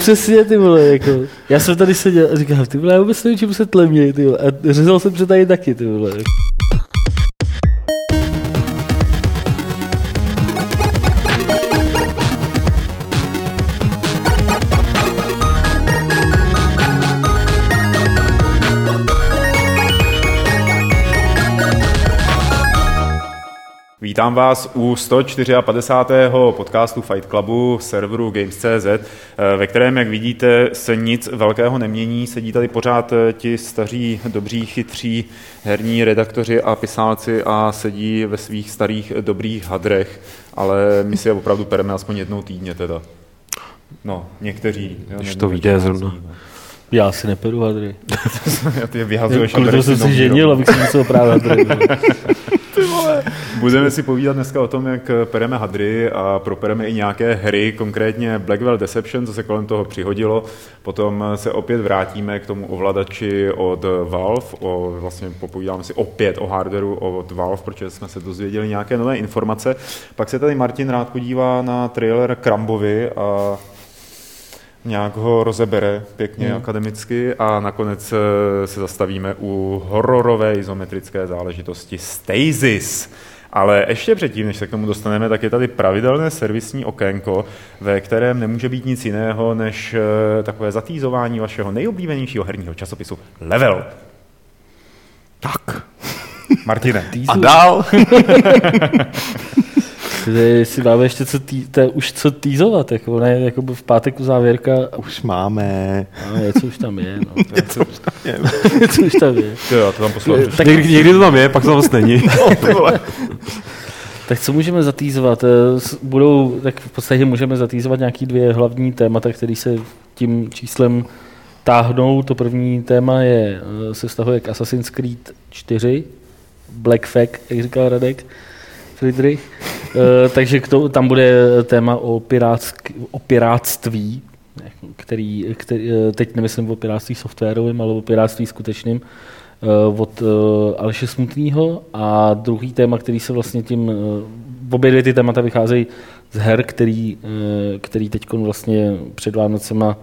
přesně, ty vole, jako. Já jsem tady seděl a říkal, ty vole, já vůbec nevím, čemu se tlemě, ty vole. A řezal jsem před tady taky, ty vole. Vítám vás u 154. podcastu Fight Clubu serveru Games.cz, ve kterém, jak vidíte, se nic velkého nemění. Sedí tady pořád ti staří, dobří, chytří herní redaktoři a pisálci a sedí ve svých starých, dobrých hadrech, ale my si je opravdu pereme aspoň jednou týdně teda. No, někteří. Když to vyjde zrovna. Já si neperu hadry. Já ty je vyhazuješ. Kvůli jsem si ženil, abych si musel právě hadry. Budeme si povídat dneska o tom, jak pereme hadry a propereme i nějaké hry, konkrétně Blackwell Deception, co se kolem toho přihodilo. Potom se opět vrátíme k tomu ovladači od Valve, o, vlastně popovídáme si opět o hardwareu od Valve, protože jsme se dozvěděli nějaké nové informace. Pak se tady Martin rád podívá na trailer Krambovi a nějak ho rozebere pěkně hmm. akademicky a nakonec eh, se zastavíme u hororové izometrické záležitosti Stasis. Ale ještě předtím, než se k tomu dostaneme, tak je tady pravidelné servisní okénko, ve kterém nemůže být nic jiného než eh, takové zatýzování vašeho nejoblíbenějšího herního časopisu Level. Tak. Martine. A dál. si máme ještě co tý, to už co týzovat, jako ne, jako v pátek u závěrka. Už máme. No, něco už tam je, no. něco už tam je. něco už tam je. Jo, to tam poslal. Tak, někdy, někdy, to tam je, pak to vlastně není. no, tak co můžeme zatýzovat? Budou, tak v podstatě můžeme zatýzovat nějaký dvě hlavní témata, které se tím číslem táhnou. To první téma je, se vztahuje k Assassin's Creed 4, Black Flag, jak říkal Radek. Friedrich. E, takže k to, tam bude téma o, pirátsk, o piráctví, který, který, eh, teď nemyslím o piráctví softwarovém, ale o piráctví skutečným eh, od Aleše Smutného. A druhý téma, který se vlastně tím, obě dvě ty témata vycházejí z her, který, který teď vlastně před Vánocema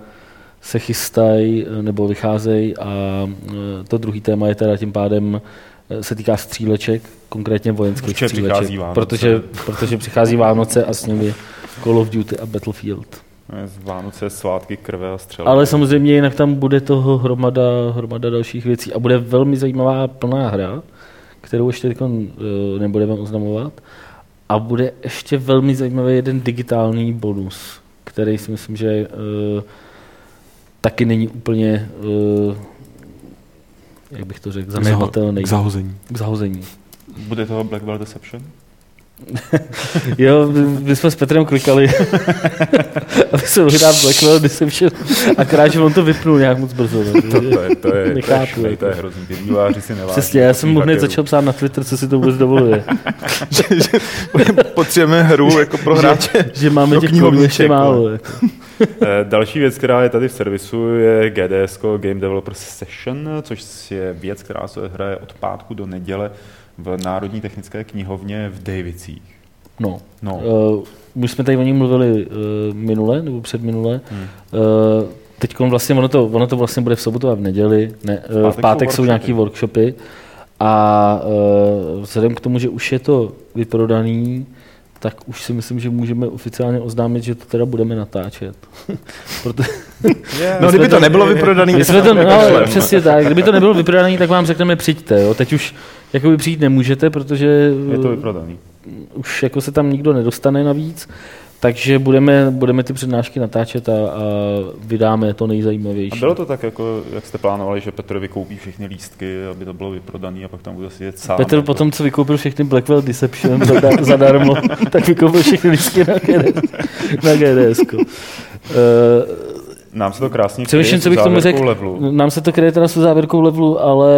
se chystají nebo vycházejí. A to druhý téma je teda tím pádem se týká stříleček, konkrétně vojenských Určitě stříleček, protože, protože přichází Vánoce a s nimi Call of Duty a Battlefield. Vánoce, svátky, krve a střely. Ale samozřejmě jinak tam bude toho hromada, hromada dalších věcí a bude velmi zajímavá plná hra, kterou ještě teď eh, nebudeme oznamovat. A bude ještě velmi zajímavý jeden digitální bonus, který si myslím, že uh, taky není úplně uh, jak bych to řekl, zanedbatelný. K zahození. K zahození. Bude toho Blackwell Deception? Jo, my jsme s Petrem klikali, aby se mohl dát Blackwell Deception, akorát, že on to vypnul nějak moc brzo. No, to, to, je, to je, Nechápu, to je, to je hrozný, ty výváři si neváží. Přesně, já jsem mu hned začal psát na Twitter, co si to vůbec dovoluje. potřebujeme hru jako pro hráče. Že, že máme těch ještě málo. Jako. Eh, další věc, která je tady v servisu, je GDS, Game Developer Session, což je věc, která se hraje od pátku do neděle v Národní technické knihovně v Davicích. No. no. Uh, už jsme tady o ní mluvili uh, minule, nebo předminule. Hmm. Uh, Teď vlastně ono to, ono to vlastně bude v sobotu a v neděli. Ne, v pátek, v pátek jsou, jsou nějaký workshopy. A uh, vzhledem k tomu, že už je to vyprodaný, tak už si myslím, že můžeme oficiálně oznámit, že to teda budeme natáčet. Proto, yeah, no, kdyby to, to nebylo vyprodaný, my jsme to, no, přesně tak. Kdyby to nebylo vyprodaný, tak vám řekneme přijďte. Jo. Teď už jakoby přijít nemůžete, protože je to vyprodaný. už jako se tam nikdo nedostane navíc. Takže budeme, budeme ty přednášky natáčet a, a vydáme to nejzajímavější. A bylo to tak, jako, jak jste plánovali, že Petr vykoupí všechny lístky, aby to bylo vyprodané a pak tam bude sedět sám? Petr jako... potom, co vykoupil všechny Blackwell Deception zadarmo, tak vykoupil všechny lístky na GDS. Na GDS uh, nám se to krásně kryje co bych tomu řekl, levelu. Nám se to kryje teda se závěrkou levelu, ale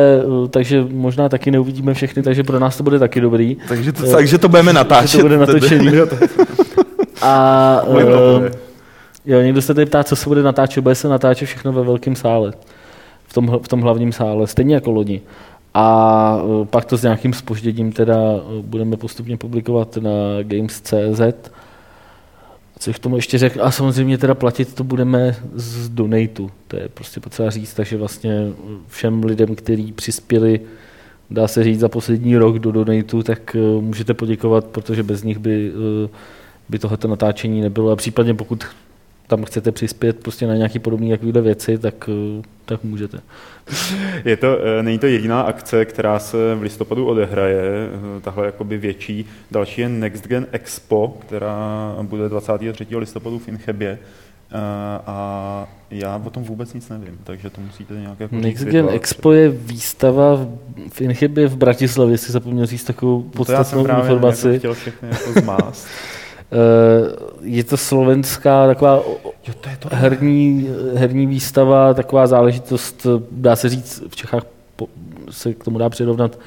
eh, takže možná taky neuvidíme všechny, takže pro nás to bude taky dobrý. Takže to, uh, takže to budeme natáčet. To bude natočený. A uh, jo, někdo se tady ptá, co se bude natáčet. Bude se natáčet všechno ve velkém sále. V tom, v tom hlavním sále, stejně jako loni. A pak to s nějakým spožděním teda budeme postupně publikovat na Games.cz Co k tomu ještě řekl, a samozřejmě teda platit to budeme z donatu, to je prostě potřeba říct, takže vlastně všem lidem, kteří přispěli, dá se říct, za poslední rok do donatu, tak uh, můžete poděkovat, protože bez nich by, uh, by tohleto natáčení nebylo. A případně pokud tam chcete přispět prostě na nějaký podobný takovýhle věci, tak, uh, tak můžete. Je to, není to jediná akce, která se v listopadu odehraje, tahle jakoby větší. Další je Next Gen Expo, která bude 23. listopadu v Inchebě. A já o tom vůbec nic nevím, takže to musíte nějak jako Next Gen Expo je výstava v Inchybě v Bratislavě, si zapomněl říct takovou podstatnou to já jsem informaci. Jako chtěl všechny jako zmást. je to slovenská taková jo, to je to herní, herní výstava, taková záležitost, dá se říct, v Čechách se k tomu dá přirovnat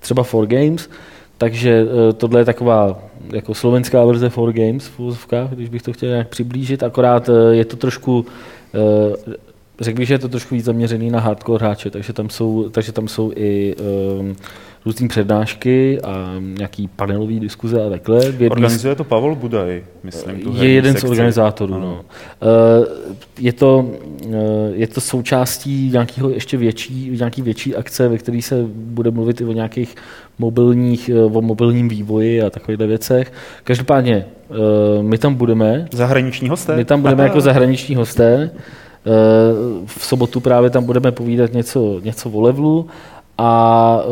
třeba For Games, takže tohle je taková jako slovenská verze For Games v úzovkách, když bych to chtěl nějak přiblížit, akorát je to trošku řekl bych, že je to trošku víc zaměřený na hardcore hráče, takže tam jsou, takže tam jsou i um, různé přednášky a nějaký panelový diskuze a takhle. Organizuje to Pavel Budaj, myslím. Tu je jeden sekci. z organizátorů. No. Uh, je, to, uh, je to součástí nějakého ještě větší, nějaký větší akce, ve které se bude mluvit i o nějakých mobilních, uh, o mobilním vývoji a takovýchhle věcech. Každopádně, my tam budeme. Zahraniční hosté? My tam budeme Aha. jako zahraniční hosté. V sobotu právě tam budeme povídat něco, něco o levelu a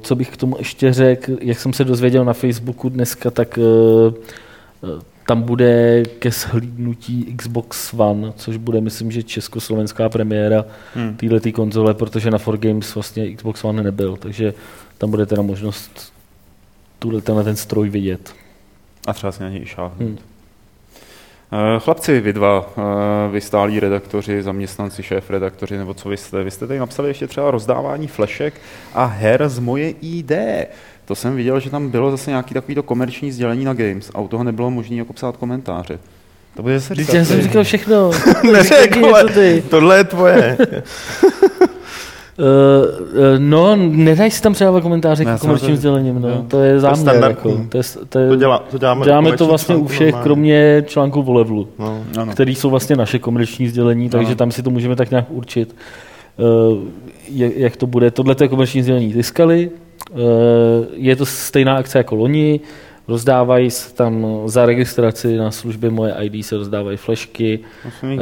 co bych k tomu ještě řekl, jak jsem se dozvěděl na Facebooku dneska, tak tam bude ke shlídnutí Xbox One, což bude, myslím, že československá premiéra hmm. této konzole, protože na 4Games vlastně Xbox One nebyl, takže tam bude teda možnost tuhle tenhle ten stroj vidět. A třeba si na něj šáhnout. Hmm. Eh, chlapci, vy dva, eh, vy stálí redaktoři, zaměstnanci, šéf redaktoři, nebo co vy jste, vy jste tady napsali ještě třeba rozdávání flešek a her z moje ID. To jsem viděl, že tam bylo zase nějaký takový komerční sdělení na Games a u toho nebylo možné jako psát komentáře. To bude zase říkat, Já jsem říkal všechno. Neřekl, tohle je tvoje. Uh, no, nedaj si tam přidávat komentáře k komerčním sdělením, no. to je záměr. To, jako. to, je, to, je, to, dělá, to děláme, děláme to vlastně u všech, kromě článků o levelu, no. který jsou vlastně naše komerční sdělení, takže ano. tam si to můžeme tak nějak určit, uh, jak to bude. Tohle je komerční sdělení Tiskali, uh, je to stejná akce jako loni, rozdávají se tam za registraci na službě Moje ID se rozdávají flešky. Uh,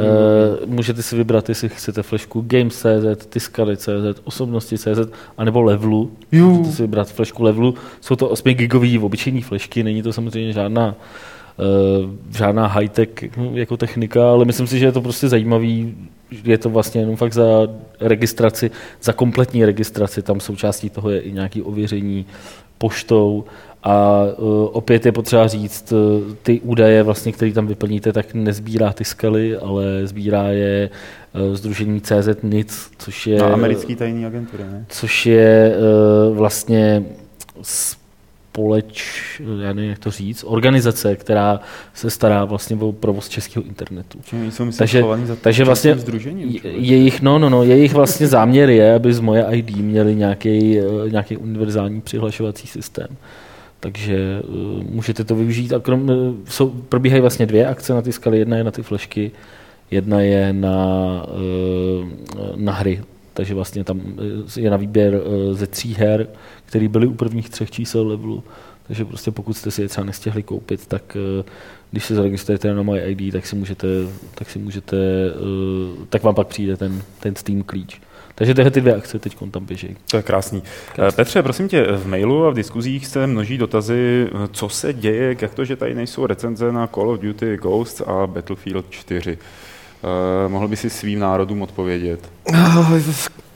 můžete si vybrat, jestli chcete flešku Games.cz, Tiskali.cz, Osobnosti.cz, anebo Levelu. Juh. Můžete si vybrat flešku Levelu. Jsou to 8 gigový obyčejní flešky, není to samozřejmě žádná Uh, žádná high-tech jako technika, ale myslím si, že je to prostě zajímavý, je to vlastně jenom fakt za registraci, za kompletní registraci, tam součástí toho je i nějaké ověření poštou a uh, opět je potřeba říct, uh, ty údaje, vlastně, které tam vyplníte, tak nezbírá ty skaly, ale sbírá je uh, Združení CZ NIC, což je... No, americký tajný agentury, ne? Což je uh, vlastně společ, já nevím, jak to říct, organizace, která se stará vlastně o provoz českého internetu. Čím jsou takže, za takže vlastně jejich, no, no, no, jejich vlastně záměr je, aby z moje ID měli nějaký, nějaký univerzální přihlašovací systém takže uh, můžete to využít. A krom, uh, jsou, probíhají vlastně dvě akce na ty skaly. Jedna je na ty flešky, jedna je na, uh, na hry. Takže vlastně tam je na výběr uh, ze tří her, které byly u prvních třech čísel levelu. Takže prostě pokud jste si je třeba nestihli koupit, tak když se zaregistrujete na My ID, tak si můžete, tak si můžete, tak vám pak přijde ten, ten Steam klíč. Takže tyhle ty dvě akce teď tam běží. To je krásný. krásný. Petře, prosím tě, v mailu a v diskuzích se množí dotazy, co se děje, jak to, že tady nejsou recenze na Call of Duty Ghosts a Battlefield 4. Uh, eh, mohl by si svým národům odpovědět?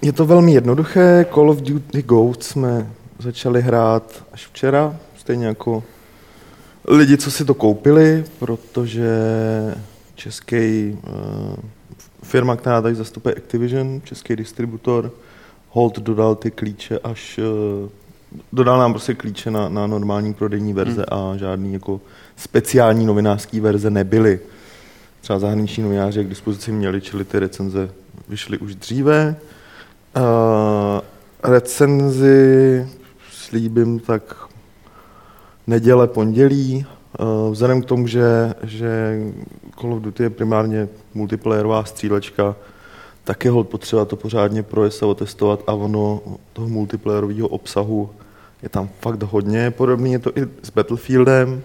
Je to velmi jednoduché. Call of Duty Ghosts jsme začali hrát až včera, stejně jako lidi, co si to koupili, protože český uh, firma, která tady zastupuje Activision, český distributor, Hold dodal ty klíče až, eh, dodal nám prostě klíče na, na normální prodejní verze hmm. a žádný jako speciální novinářský verze nebyly. Třeba zahraniční novináři k dispozici měli, čili ty recenze vyšly už dříve. Uh, recenzi slíbím tak neděle, pondělí, vzhledem k tomu, že, že Call of Duty je primárně multiplayerová střílečka, tak je hod potřeba to pořádně projest a otestovat a ono toho multiplayerového obsahu je tam fakt hodně. Podobně je to i s Battlefieldem,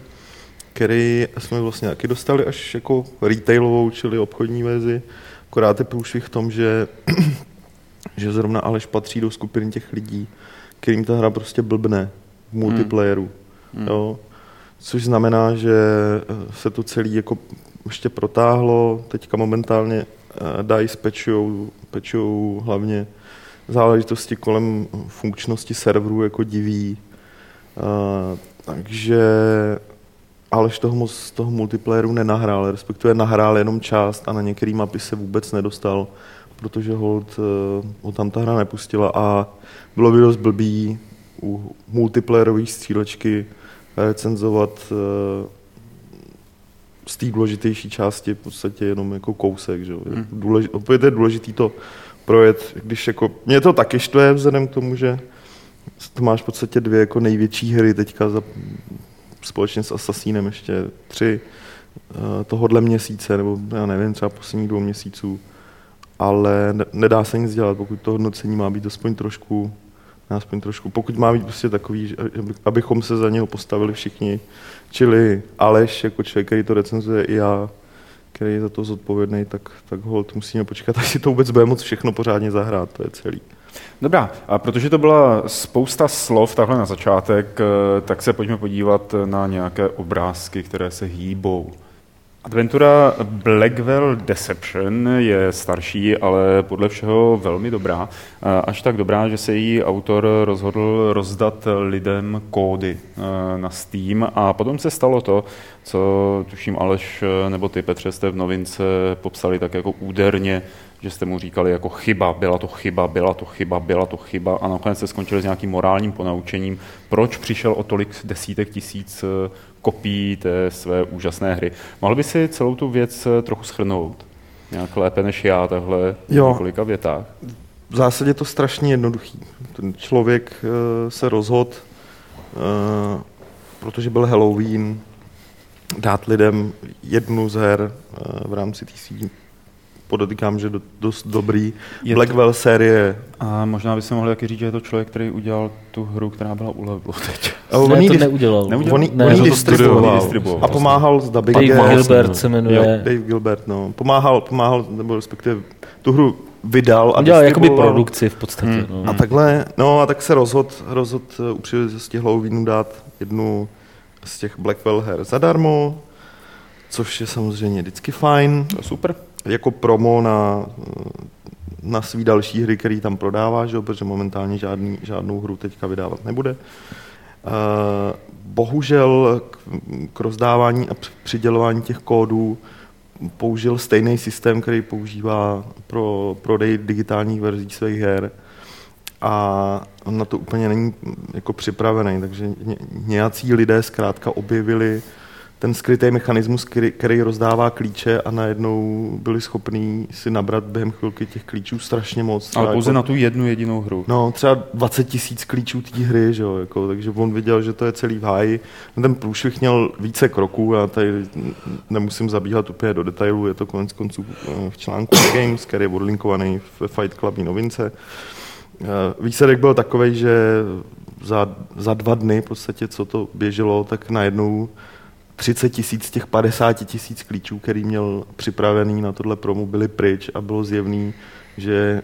který jsme vlastně taky dostali až jako retailovou, čili obchodní verzi. Akorát je průšvih v tom, že, že zrovna Aleš patří do skupiny těch lidí, kterým ta hra prostě blbne v multiplayeru. Hmm. Jo? Což znamená, že se to celé jako ještě protáhlo. Teďka momentálně uh, DICE pečujou, pečujou hlavně záležitosti kolem funkčnosti serverů jako diví. Uh, takže Aleš toho moc toho multiplayeru nenahrál, respektive nahrál jenom část a na některé mapy se vůbec nedostal, protože hold ho tam ta hra nepustila a bylo by dost blbý u multiplayerové střílečky recenzovat uh, z té důležitější části v podstatě jenom jako kousek. Že? Hmm. Důležit, opět je důležitý to projet, když jako, mě to taky štve vzhledem k tomu, že to máš v podstatě dvě jako největší hry teďka za, společně s Assassinem ještě tři uh, tohodle měsíce, nebo já nevím, třeba posledních dvou měsíců, ale ne, nedá se nic dělat, pokud to hodnocení má být aspoň trošku aspoň trošku. Pokud má být prostě takový, abychom se za něho postavili všichni, čili Aleš jako člověk, který to recenzuje i já, který je za to zodpovědný, tak, tak hold musíme počkat, až si to vůbec bude moc všechno pořádně zahrát, to je celý. Dobrá, a protože to byla spousta slov takhle na začátek, eh, tak se pojďme podívat na nějaké obrázky, které se hýbou. Adventura Blackwell Deception je starší, ale podle všeho velmi dobrá. Až tak dobrá, že se její autor rozhodl rozdat lidem kódy eh, na Steam. A potom se stalo to, co tuším Aleš nebo ty Petře jste v novince popsali tak jako úderně že jste mu říkali jako chyba, byla to chyba, byla to chyba, byla to chyba. A nakonec se skončili s nějakým morálním ponaučením, proč přišel o tolik desítek tisíc eh, kopií té své úžasné hry. Mohl by si celou tu věc eh, trochu schrnout? Nějak lépe než já, takhle v několika větách. V zásadě je to strašně jednoduchý. Ten člověk uh, se rozhodl, uh, protože byl Halloween, dát lidem jednu z her uh, v rámci té podotýkám, že dost dobrý. Je Blackwell to... série. A možná bychom mohli taky říct, že je to člověk, který udělal tu hru, která byla u levelu teď. A on ne, to neudělal. neudělal? On, ne, on ji distribuoval. distribuoval. A pomáhal s dubbingem. Dave Gilbert se jmenuje. Jo, Dave Gilbert, no. Pomáhal, pomáhal, nebo respektive tu hru vydal a Dělal jakoby produkci v podstatě. Hmm. No. A takhle, no a tak se rozhod, rozhod u příležitosti Halloweenu dát jednu z těch Blackwell her zadarmo, což je samozřejmě vždycky fajn. To je super jako promo na, na svý další hry, který tam prodává, že? protože momentálně žádný, žádnou hru teďka vydávat nebude. Uh, bohužel k, k rozdávání a přidělování těch kódů použil stejný systém, který používá pro prodej digitálních verzí svých her a on na to úplně není jako připravený, takže nějací lidé zkrátka objevili ten skrytý mechanismus, který, který rozdává klíče a najednou byli schopní si nabrat během chvilky těch klíčů strašně moc. Ale pouze jako, na tu jednu jedinou hru. No, třeba 20 tisíc klíčů té hry, že jo, jako, takže on viděl, že to je celý v háji. Ten průšvih měl více kroků, já tady nemusím zabíhat úplně do detailů, je to konec konců eh, v článku Games, který je odlinkovaný v Fight Club novince. Eh, výsledek byl takový, že za, za dva dny, v podstatě, co to běželo, tak najednou 30 tisíc z těch 50 tisíc klíčů, který měl připravený na tohle promu, byly pryč a bylo zjevný, že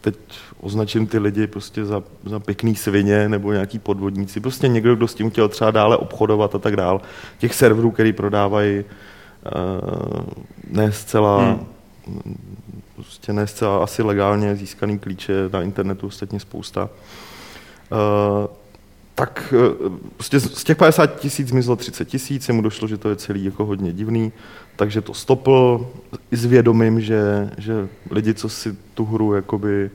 teď označím ty lidi prostě za, za pěkný svině nebo nějaký podvodníci. Prostě někdo, kdo s tím chtěl třeba dále obchodovat a tak dál. Těch serverů, který prodávají uh, ne zcela hmm. prostě ne zcela asi legálně získaný klíče na internetu, ostatně spousta. Uh, tak eh, prostě z těch 50 tisíc zmizlo 30 tisíc, mu došlo, že to je celý jako hodně divný, takže to stopl i s vědomím, že, že lidi, co si tu hru jakoby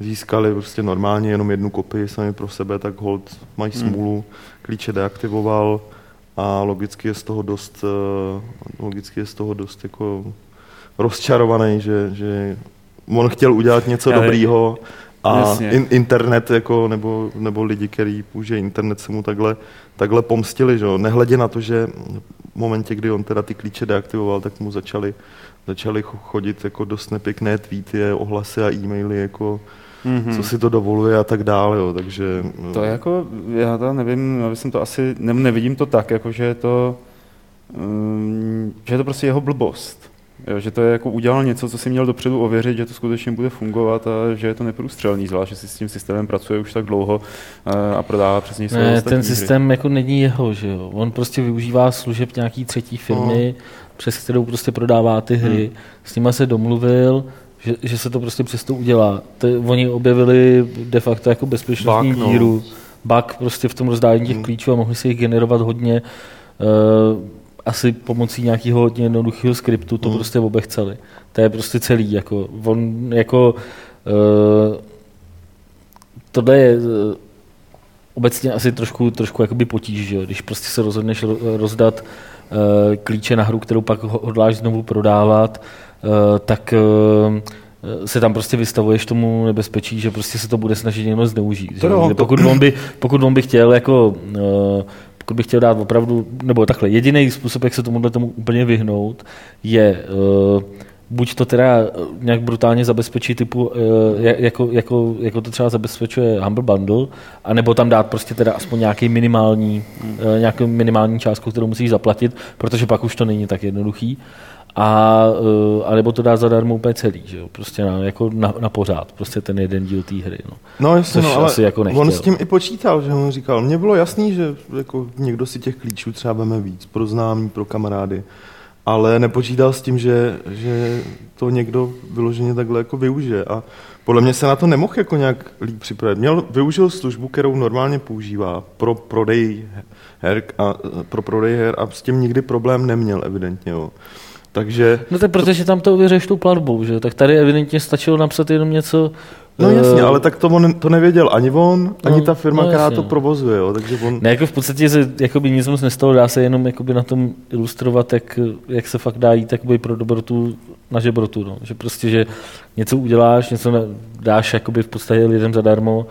získali prostě normálně jenom jednu kopii sami pro sebe, tak hold mají hmm. smůlu, klíče deaktivoval a logicky je z toho dost, eh, logicky je z toho dost jako rozčarovaný, že, že on chtěl udělat něco dobrýho A in, internet, jako, nebo, nebo lidi, kteří použijí internet, se mu takhle, takhle pomstili. Že? Nehledě na to, že v momentě, kdy on teda ty klíče deaktivoval, tak mu začali, začali chodit jako dost nepěkné tweety, ohlasy a e-maily, jako, mm-hmm. co si to dovoluje a tak dále. Jo. Takže, to je jako, já to nevím, já jsem to asi, ne, nevidím to tak, jako, že je to, um, že je to prostě jeho blbost. Jo, že to je jako udělal něco, co si měl dopředu ověřit, že to skutečně bude fungovat a že je to neprůstřelný, zvlášť, že si s tím systémem pracuje už tak dlouho a, a prodává přesně své ne, ten systém hry. jako není jeho, že jo. On prostě využívá služeb nějaký třetí firmy, no. přes kterou prostě prodává ty hry. Hmm. S nima se domluvil, že, že se to prostě přesto udělá. Te, oni objevili de facto jako bezpečnostní bug, díru, no. bug prostě v tom rozdání těch hmm. klíčů a mohli se jich generovat hodně. Uh, asi pomocí nějakého hodně jednoduchého skriptu to hmm. prostě obechceli. To je prostě celý. Jako, on jako uh, tohle je uh, obecně asi trošku, trošku jakoby potíž, že? když prostě se rozhodneš rozdat uh, klíče na hru, kterou pak hodláš znovu prodávat, uh, tak uh, se tam prostě vystavuješ tomu nebezpečí, že prostě se to bude snažit někdo zneužít. To no, pokud, on by, pokud on by chtěl jako uh, pokud bych chtěl dát opravdu, nebo takhle, jediný způsob, jak se tomuhle tomu úplně vyhnout, je uh, buď to teda eh, nějak brutálně zabezpečí typu, uh, jako, jako, jako to třeba zabezpečuje Humble Bundle, anebo tam dát prostě teda aspoň nějaký minimální, uh, nějakou minimální částku, kterou musíš zaplatit, protože pak už to není tak jednoduchý a, a nebo to dá zadarmo úplně celý, že jo? prostě na, jako na, na pořád, prostě ten jeden díl té hry. No, no jasně, no, ale asi jako on s tím i počítal, že on říkal, mně bylo jasný, že jako někdo si těch klíčů třeba veme víc, pro známí, pro kamarády, ale nepočítal s tím, že, že to někdo vyloženě takhle jako využije a podle mě se na to nemohl jako nějak líp připravit. Měl, využil službu, kterou normálně používá pro prodej her a, pro prodej her a s tím nikdy problém neměl evidentně. Jo. Takže... No to je protože tam to uvěřeš tou platbou, že Tak tady evidentně stačilo napsat jenom něco... No jasně, uh... ale tak to on to nevěděl ani on, ani no, ta firma, no, která to provozuje, jo, takže on... Ne, jako v podstatě se jakoby nic moc nestalo, dá se jenom jakoby na tom ilustrovat, jak, jak se fakt dá jít jakoby pro dobrotu na žebrotu, no. že prostě, že něco uděláš, něco dáš jakoby v podstatě lidem zadarmo,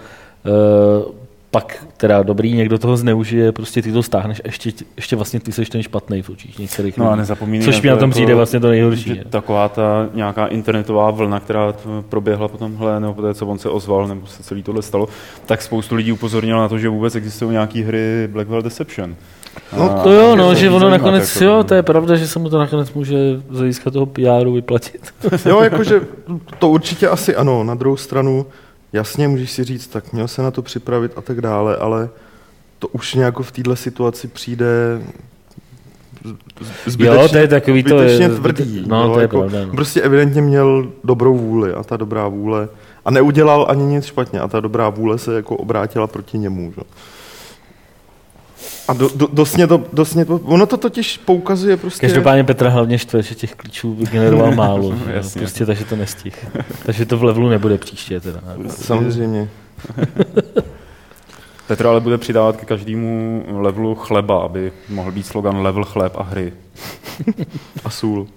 uh, pak teda dobrý, někdo toho zneužije, prostě ty to stáhneš, ještě, ještě vlastně ty seš ten špatný v očích některých No a nezapomínej Což mi na tom přijde vlastně to nejhorší. Že taková ta nějaká internetová vlna, která proběhla potom, hle, nebo poté, co on se ozval, nebo se celý tohle stalo, tak spoustu lidí upozornilo na to, že vůbec existují nějaké hry Blackwell Deception. No to jo, no, že ono nakonec, jako, jo, to je pravda, že se mu to nakonec může z hlediska toho PR vyplatit. jo, jakože to určitě asi ano, na druhou stranu, jasně můžeš si říct, tak měl se na to připravit a tak dále, ale to už nějak v této situaci přijde zbytečně, jo, to je takový zbytečně to je, tvrdý. No, jo, to je jako, pravda, no. Prostě evidentně měl dobrou vůli a ta dobrá vůle a neudělal ani nic špatně a ta dobrá vůle se jako obrátila proti němu. Že? A do, do, dosně to, dosně to, ono to totiž poukazuje prostě... Každopádně Petra hlavně štve, že těch klíčů vygeneroval málo. Jasně. Prostě takže to nestih. takže to v levelu nebude příště teda. Samozřejmě. Petr ale bude přidávat ke každému levelu chleba, aby mohl být slogan level chleb a hry. a sůl.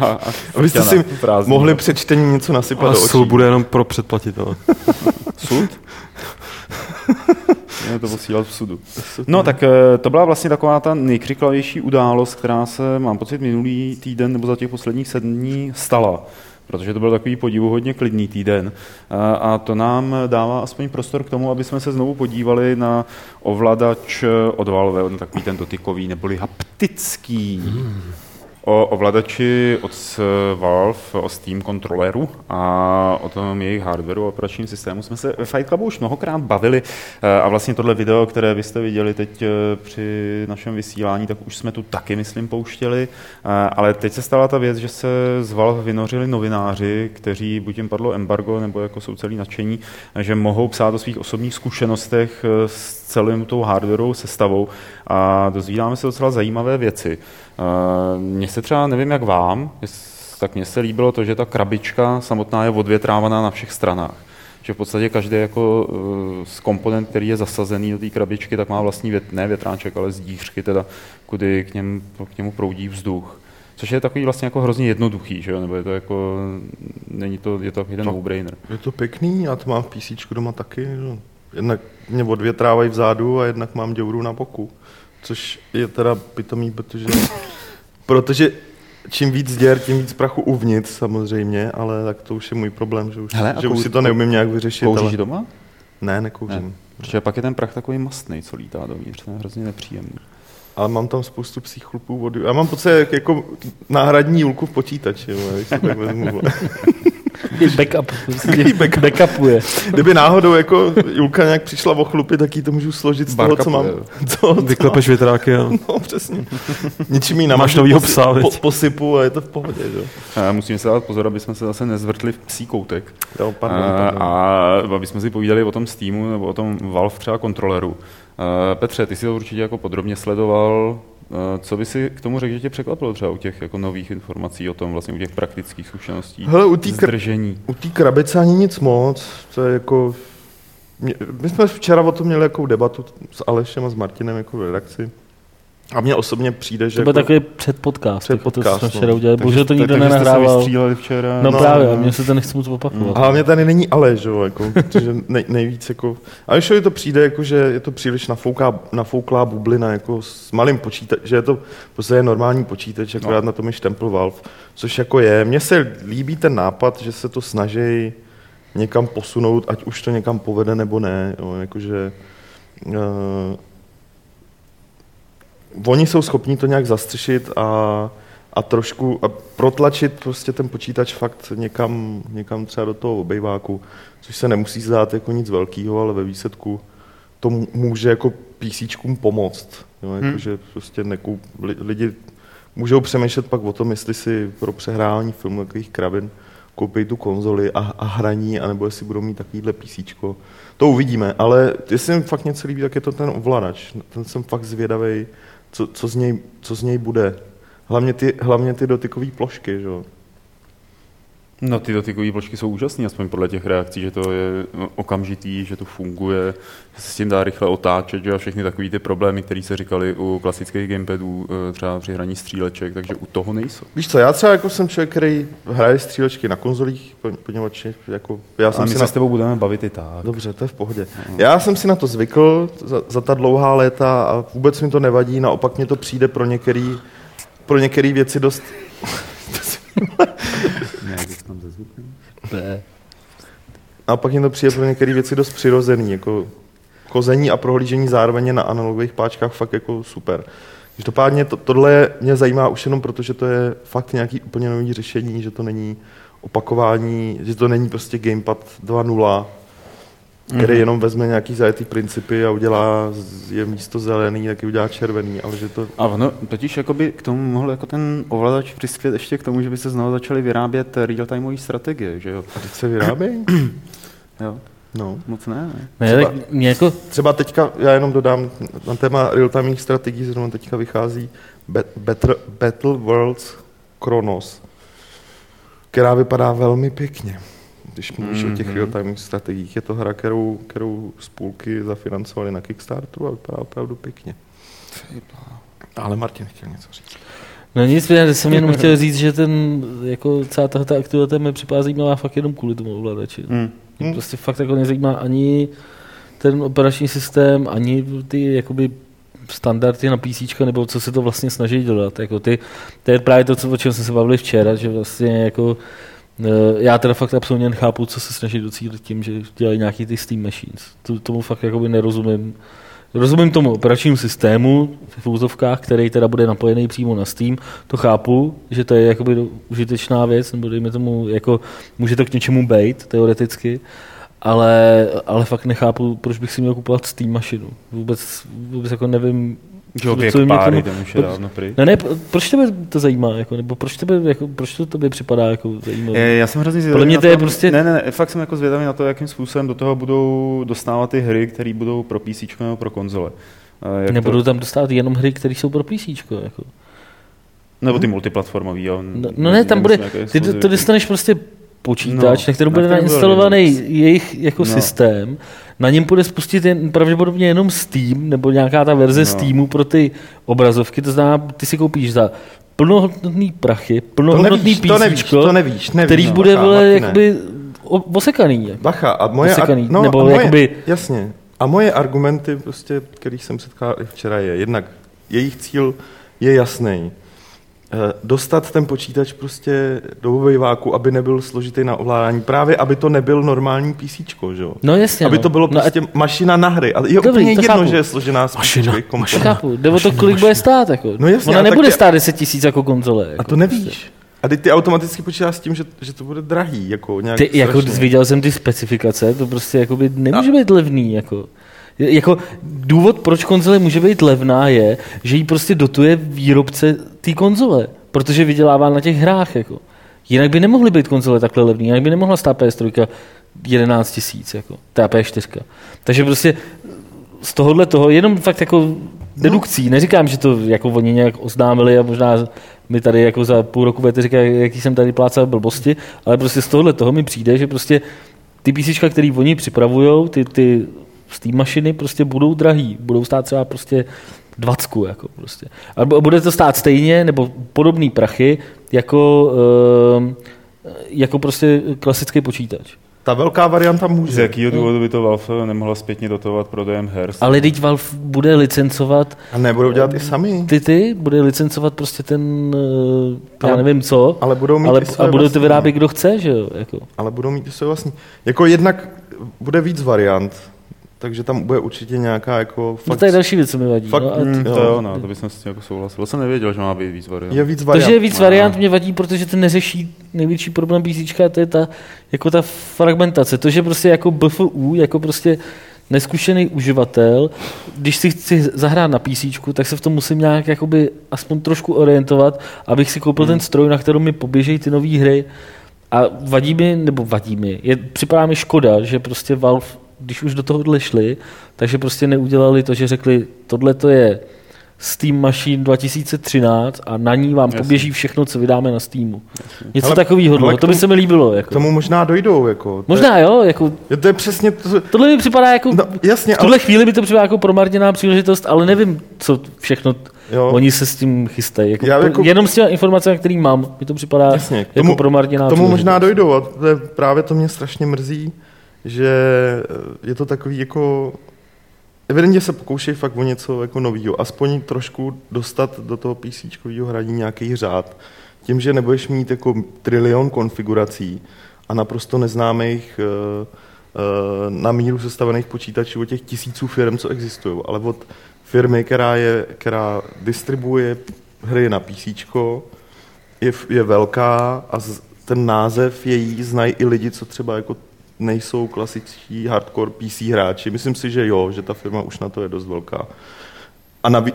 a, a Abyste si prázdný, mohli před čtením něco nasypat A sůl bude jenom pro předplatitele. Sud? To posílat v sudu. No tak eh, to byla vlastně taková ta nejkřiklavější událost, která se, mám pocit, minulý týden nebo za těch posledních sedm dní stala protože to byl takový podivuhodně klidný týden. A to nám dává aspoň prostor k tomu, aby jsme se znovu podívali na ovladač od Valve, takový ten dotykový neboli haptický. Hmm o ovladači od Valve, o Steam kontroleru a o tom jejich hardwareu a operačním systému jsme se ve Fight Clubu už mnohokrát bavili. Eh, a vlastně tohle video, které vy jste viděli teď eh, při našem vysílání, tak už jsme tu taky, myslím, pouštěli, eh, ale teď se stala ta věc, že se z Valve vynořili novináři, kteří buď jim padlo embargo, nebo jako jsou celý nadšení, že mohou psát o svých osobních zkušenostech s celým tou hardwareovou sestavou. A dozvídáme se docela zajímavé věci. Mně se třeba, nevím jak vám, tak mně se líbilo to, že ta krabička samotná je odvětrávaná na všech stranách. Že v podstatě každý jako eh, z komponent, který je zasazený do té krabičky, tak má vlastní vět, ne větráček, ale zdířky, teda, kudy k, něm, k němu proudí vzduch. Což je takový vlastně jako hrozně jednoduchý, že? nebo je to jako není to, je to takový ten no-brainer. Je to pěkný, já to mám v PC doma taky. Že? Jednak mě odvětrávají vzadu a jednak mám děuru na boku. Což je teda pitomý, protože, protože čím víc děr, tím víc prachu uvnitř samozřejmě, ale tak to už je můj problém, že už, Hele, že už kou- si to neumím nějak vyřešit. Kouříš ale... doma? Ne, nekouřím. Ne. Protože pak je ten prach takový mastný, co lítá dovnitř, to je hrozně nepříjemný. Ale mám tam spoustu psích chlupů vody. Já mám pocit, jak jako náhradní julku v počítači, když to tak vezmu. I backup. Prostě backupuje. Kdyby náhodou jako Julka nějak přišla o chlupy, tak jí to můžu složit z toho, co mám. Co, co, Vyklepeš větráky a No, přesně. Ničím jí Máš novýho psa, po, posypu a je to v pohodě, že? A musíme se dát pozor, aby jsme se zase nezvrtli v psí koutek. Jo, pardon, a, pardon. a aby jsme si povídali o tom Steamu nebo o tom Valve třeba kontroleru. Petře, ty si to určitě jako podrobně sledoval. A, Co by si k tomu řekl, že tě překvapilo třeba u těch jako nových informací o tom, vlastně u těch praktických zkušeností? Hele, u zdržení. u té krabice ani nic moc, to je jako... My jsme včera o tom měli jako debatu s Alešem a s Martinem jako v redakci. A mně osobně přijde, že... To byl jako, takový předpodcast. Před jako to, jsme no. včera udělali. Bohužel to tak- nikdo takže jste se nenahrával. vystříleli včera. No, No, právě, no. mně se to nechci moc opakovat. A hlavně tady není ale, že jo, jako, protože nej, nejvíc jako... A ještě to přijde, jako, že je to příliš nafouká, nafouklá bublina, jako s malým počítačem, že je to prostě je normální počítač, akorát no. na tom je štempel Valve, což jako je. Mně se líbí ten nápad, že se to snaží někam posunout, ať už to někam povede nebo ne, jo, jakože... Uh, oni jsou schopni to nějak zastřešit a, a trošku a protlačit prostě ten počítač fakt někam, někam třeba do toho obejváku, což se nemusí zdát jako nic velkého, ale ve výsledku to může jako PCčkům pomoct. Jo, jako, Hmm. že prostě nekoup, li, lidi můžou přemýšlet pak o tom, jestli si pro přehrání filmů takových krabin koupí tu konzoli a, a hraní, anebo jestli budou mít takovýhle PCčko. To uvidíme, ale jestli mi fakt něco líbí, tak je to ten ovladač. Ten jsem fakt zvědavý, co, co, z, něj, co z něj bude. Hlavně ty, hlavně ty dotykové plošky, že jo. No ty dotykové plošky jsou úžasné, aspoň podle těch reakcí, že to je no, okamžitý, že to funguje, že se s tím dá rychle otáčet, že a všechny takové ty problémy, které se říkali u klasických gamepadů, eh, třeba při hraní stříleček, takže u toho nejsou. Víš co, já třeba jako jsem člověk, který hraje střílečky na konzolích, po- poněvadž jako, já A jsem my si se na... s tebou budeme bavit i tak. Dobře, to je v pohodě. Já jsem si na to zvykl za, za ta dlouhá léta a vůbec mi to nevadí, naopak mě to přijde pro některý, pro některý věci dost... Ne, to tam ze zvukem. Ne. Naopak mě to přijde pro některé věci dost přirozený, jako chození a prohlížení zároveň je na analogových páčkách fakt jako super. Každopádně to, tohle mě zajímá už jenom proto, že to je fakt nějaký úplně nový řešení, že to není opakování, že to není prostě Gamepad 2.0, který jenom vezme nějaký zajetý principy a udělá, je místo zelený, taky udělá červený, ale že to... A ono totiž jakoby k tomu mohl jako ten ovladač přispět ještě k tomu, že by se znovu začaly vyrábět real-timeové strategie, že jo? A teď se vyrábějí? jo? No. Moc ne, ne? Třeba- tak mě jako, Třeba teďka, já jenom dodám, na téma real-timing strategií zrovna teďka vychází Bet- Battle, Battle Worlds Chronos, která vypadá velmi pěkně. Když mluvíš mm-hmm. o těch Mhm. real-timing strategiích, je to hra, kterou, kterou spolky zafinancovali na Kickstarteru a vypadá opravdu pěkně. Ale Martin chtěl něco říct. no nic, já jsem jenom chtěl říct, že ten, jako celá tato aktivita mi připadá zajímavá fakt jenom kvůli tomu ovladači. Hmm. Mě Hmm. prostě fakt jako nezajímá ani ten operační systém, ani ty jakoby standardy na PC, nebo co se to vlastně snaží dělat. Jako ty, to je právě to, co, o čem jsme se bavili včera, že vlastně jako já teda fakt absolutně nechápu, co se snaží docílit tím, že dělají nějaký ty Steam Machines. To, tomu fakt jakoby nerozumím. Rozumím tomu operačnímu systému v úzovkách, který teda bude napojený přímo na Steam, to chápu, že to je jakoby užitečná věc, nebo dejme tomu, jako může to k něčemu být, teoreticky, ale, ale fakt nechápu, proč bych si měl kupovat Steam mašinu. Vůbec, vůbec jako nevím, jo, věk co by mě páry, tomu- už je to- dávno pryč. ne, ne, proč tebe to zajímá, jako, nebo proč, tebe, jako, proč to tobě připadá jako zajímavé? Je, já jsem hrozně zvědavý Podle mě na to je prostě- Ne, ne, ne, fakt jsem jako zvědavý na to, jakým způsobem do toho budou dostávat ty hry, které budou pro PC nebo pro konzole. Eh, Jak Nebudou to, tam dostávat jenom hry, které jsou pro PC. Jako. nebo ty multiplatformový, jo. No, no ne, tam bude, ty to, to dostaneš prostě počítač, No, na kterém bude nainstalovaný jejich jako no. systém, na něm bude spustit jen, pravděpodobně jenom Steam, nebo nějaká ta verze No. Steamu pro ty obrazovky, to znamená, ty si koupíš za plnohodnotný prachy, plnohodnotný nevíš, to nevíš, písíčko, to nevíš, nevíš. který no, bude bacha, vole, jakoby osekaný. Bacha, a moje, Osekaný, no, nebo a moje, jakoby- Jasně. A moje argumenty, prostě, kterých jsem setkal i včera, je jednak jejich cíl je jasný. Eh, Dostat ten počítač prostě do obejváku, aby nebyl složitý na ovládání. Právě, aby to nebyl normální PC, že jo? No jasně. Aby no. to bylo no, a prostě mašina na hry. A je Dobrý, úplně to jedno, chápu. že je složená z Mašina, mašina. Chápu, jde o to, kolik bude stát. Jako. No jasně, Ona a nebude ty- stát 10 tisíc jako konzole. Jako. A to nevíš. A ty, ty automaticky počítáš s tím, že, že to bude drahý. Jako nějak Ty, jako strašně. viděl jsem ty specifikace, to prostě jakoby nemůže být levný. Jako. Jako důvod, proč konzole může být levná, je, že jí prostě dotuje výrobce té konzole, protože vydělává na těch hrách. Jako. Jinak by nemohly být konzole takhle levný, jinak by nemohla stát PS3 11 tisíc, jako, ta PS4. Takže prostě z tohohle toho, jenom fakt jako dedukcí, neříkám, že to jako oni nějak oznámili a možná mi tady jako za půl roku budete říkat, jaký jsem tady plácal blbosti, ale prostě z tohohle toho mi přijde, že prostě ty PC, který oni připravují, ty, ty Steam mašiny prostě budou drahý, budou stát třeba prostě 20, jako prostě. A bu- bude to stát stejně, nebo podobný prachy, jako, ehm, jako prostě klasický počítač. Ta velká varianta může. Z jakého důvodu by to Valve nemohla zpětně dotovat prodejem her? Ale teď Valve bude licencovat A nebudou dělat i sami. ty ty, bude licencovat prostě ten, eh, já Ale- nevím co, ale budou mít ale, i své a bude to vyrábět kdo chce, že jo? Jako. Ale budou mít i své vlastní. Jako jednak bude víc variant, takže tam bude určitě nějaká jako No fakt... to je další věc, co mi vadí. fakt- no, Jo. to jo, no, to bych s tím jako souhlasil. Jsem nevěděl, že má být víc variant. je víc to, variant. že je víc No. variant, mě vadí, protože to neřeší největší problém PC, to je ta, jako ta fragmentace. To, že prostě jako BFU, jako prostě neskušený uživatel, když si chci zahrát na PC, tak se v tom musím nějak jakoby aspoň trošku orientovat, abych si koupil Hmm. ten stroj, na kterém mi poběžejí ty nové hry. A vadí mi, nebo vadí mi, je, připadá mi škoda, že prostě Valve, když už do tohohle šli, takže prostě neudělali to, že řekli, tohle to je Steam Machine 2013 a na ní vám Jasně. poběží všechno, co vydáme na Steamu. Něco Ale- takového, ale no, k to by tomu- se mi líbilo. K Jako. tomu možná dojdou. Jako. To Možná jo, jako, Je, to je přesně to, tohle mi připadá jako, No, jasně, v tuhle chvíli by to připadá jako promarněná příležitost, ale nevím, co všechno Jo. oni se s tím chystají. Jako, Já jako- Jenom s těmi informacemi, které mám, mi to připadá Jasně, k jako tomu, promarněná k tomu možná dojdou a to je, právě to mě strašně mrzí, že eh, je to takový jako... Evidentně se pokoušejí fakt o něco jako novýho, aspoň trošku dostat do toho PC hraní nějaký řád. Tím, že nebudeš mít jako trilion konfigurací a naprosto neznámých eh, eh, na míru sestavených počítačů od těch tisíců firm, co existují, ale od firmy, která, je, která distribuje hry na PC, je, je velká a ten název její znají i lidi, co třeba jako nejsou klasičtí hardcore PC hráči. Myslím si, že jo, že ta firma už na to je dost velká. A naví,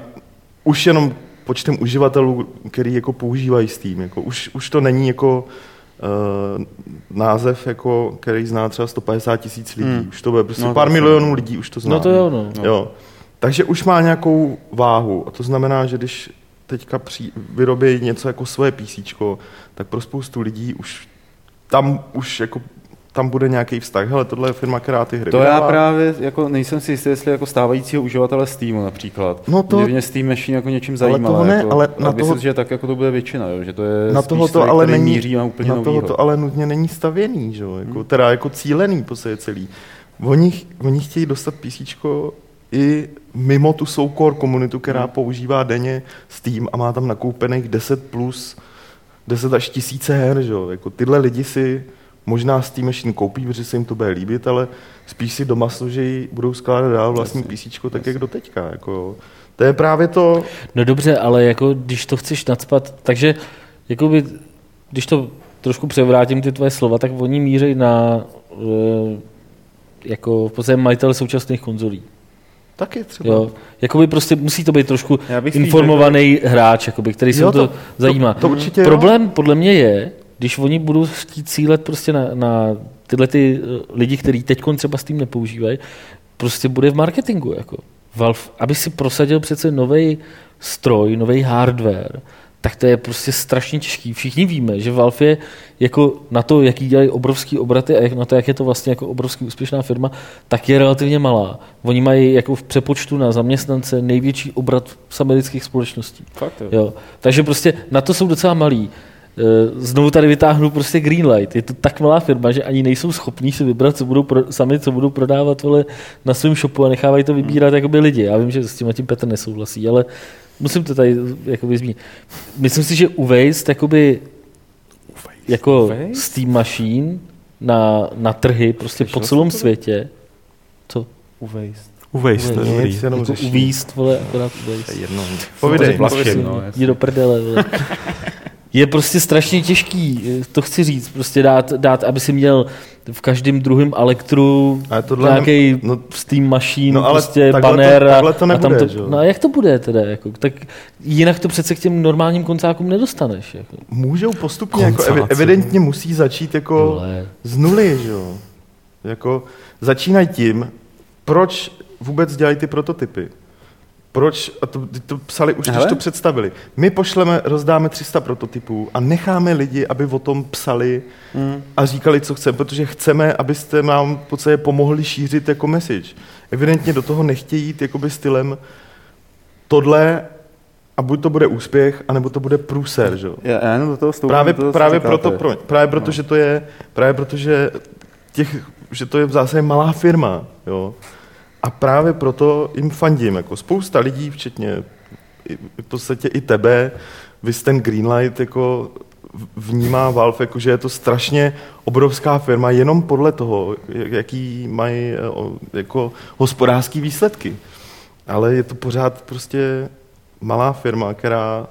už jenom počtem uživatelů, který jako používají Steam. Jako už, už to není jako uh, název, jako, který zná třeba 150 tisíc lidí. Hmm. Už to bude prostě No, no, pár milionů lidí už to zná. No to jo, no. No. Jo. Takže už má nějakou váhu. A to znamená, že když teďka při, vyrobí něco jako svoje PC, tak pro spoustu lidí už tam už jako tam bude nějaký vztah. Hele, tohle je firma, která ty hry To já vydává. právě jako nejsem si jistý, jestli jako stávajícího uživatele Steamu například. No to- Mě, mě Steam Machine jako něčím Ale zajímá. toho ne, jako, ale na myslím, toho- že tak jako to bude většina, jo, že to je na toho to ale není, míří na úplně na toho to ale nutně není stavěný, že? jo, Jako, Hmm. teda jako cílený po je celý. Oni, oni chtějí dostat PC i mimo tu soukor komunitu, která Hmm. používá denně Steam a má tam nakoupených 10 plus 10 až tisíce her, že? jo. Jako tyhle lidi si možná Steam Machine koupí, protože se jim to bude líbit, ale spíš si doma složejí, budou skládat dál vlastní PC, tak jak do teďka. Jako, jo. To je právě to, No dobře, ale jako když to chceš nadspat, takže jakoby, když to trošku převrátím ty tvoje slova, tak oni mířejí na eh, jako v podstatě majitel současných konzolí. taky třeba. Jo. Jakoby prostě musí to být trošku bych spíš informovaný hráč, jakoby, který se Jo, o to, to- zajímá. to určitě jo. Problém podle mě je, když oni budou chtít cílet prostě na, na tyhle ty eh, lidi, kteří teď třeba s tím nepoužívají, prostě bude v marketingu. Jako. Valve, aby si prosadil přece nový stroj, nový hardware, tak to je prostě strašně těžký. Všichni víme, že Valve je jako na to, jaký dělají obrovský obraty a jak, na to, jak je to vlastně jako obrovský úspěšná firma, tak je relativně malá. Oni mají jako v přepočtu na zaměstnance největší obrat z amerických společností. Fakt, jo. Jo. Takže prostě na to jsou docela malí. Eh, Znovu tady vytáhnu prostě Greenlight. Je to tak malá firma, že ani nejsou schopní si vybrat, co budou pro, sami, co budou prodávat vole, na svém shopu a nechávají to vybírat jakoby lidi. Já vím, že s tím, tím Petr nesouhlasí, ale musím to tady jakoby zmínit. Myslím si, že u Waste jakoby jako Waste? Steam Machine na, na trhy prostě po Slyšel celém jsi to? světě. Co? U Waste. U Waze, to je dobrý. Jako uvíst, vole, akorát u Waste. To je jedno. No, Povidej, povidej. no. Jdi do prdele, vole. Je prostě strašně těžký, to chci říct, prostě dát, dát aby si měl v každém druhém elektru nějaký no, Steam machine, No ale prostě takhle to- banner a, takhle to a tam nebude, to? No a jak to bude teda? Jako, tak jinak to přece k těm normálním koncákům nedostaneš. Jako. Můžou postupně, jako evidentně musí začít jako Vole. z nuly, že jo. Jako začínají tím, proč vůbec dělají ty prototypy. Proč, a to, to psali už, když Hele. to představili. My pošleme, rozdáme 300 prototypů a necháme lidi, aby o tom psali Mm. a říkali, co chceme, protože chceme, abyste nám v podstatě pomohli šířit jako message. Evidentně do toho nechtějí jít jakoby stylem tohle a buď to bude úspěch, anebo to bude průser, že? Já, já jenom do toho vstoupím. Právě, do toho, právě proto, pro, právě proto, No. že to je, právě proto, že těch, že to je v zásadě malá firma, jo. A právě proto jim fandím, jako spousta lidí, včetně v podstatě i tebe, vy ten Greenlight jako vnímá Valve, jako, že je to strašně obrovská firma, jenom podle toho, jak- jaký mají eh, jako hospodářský výsledky. Ale je to pořád prostě malá firma, která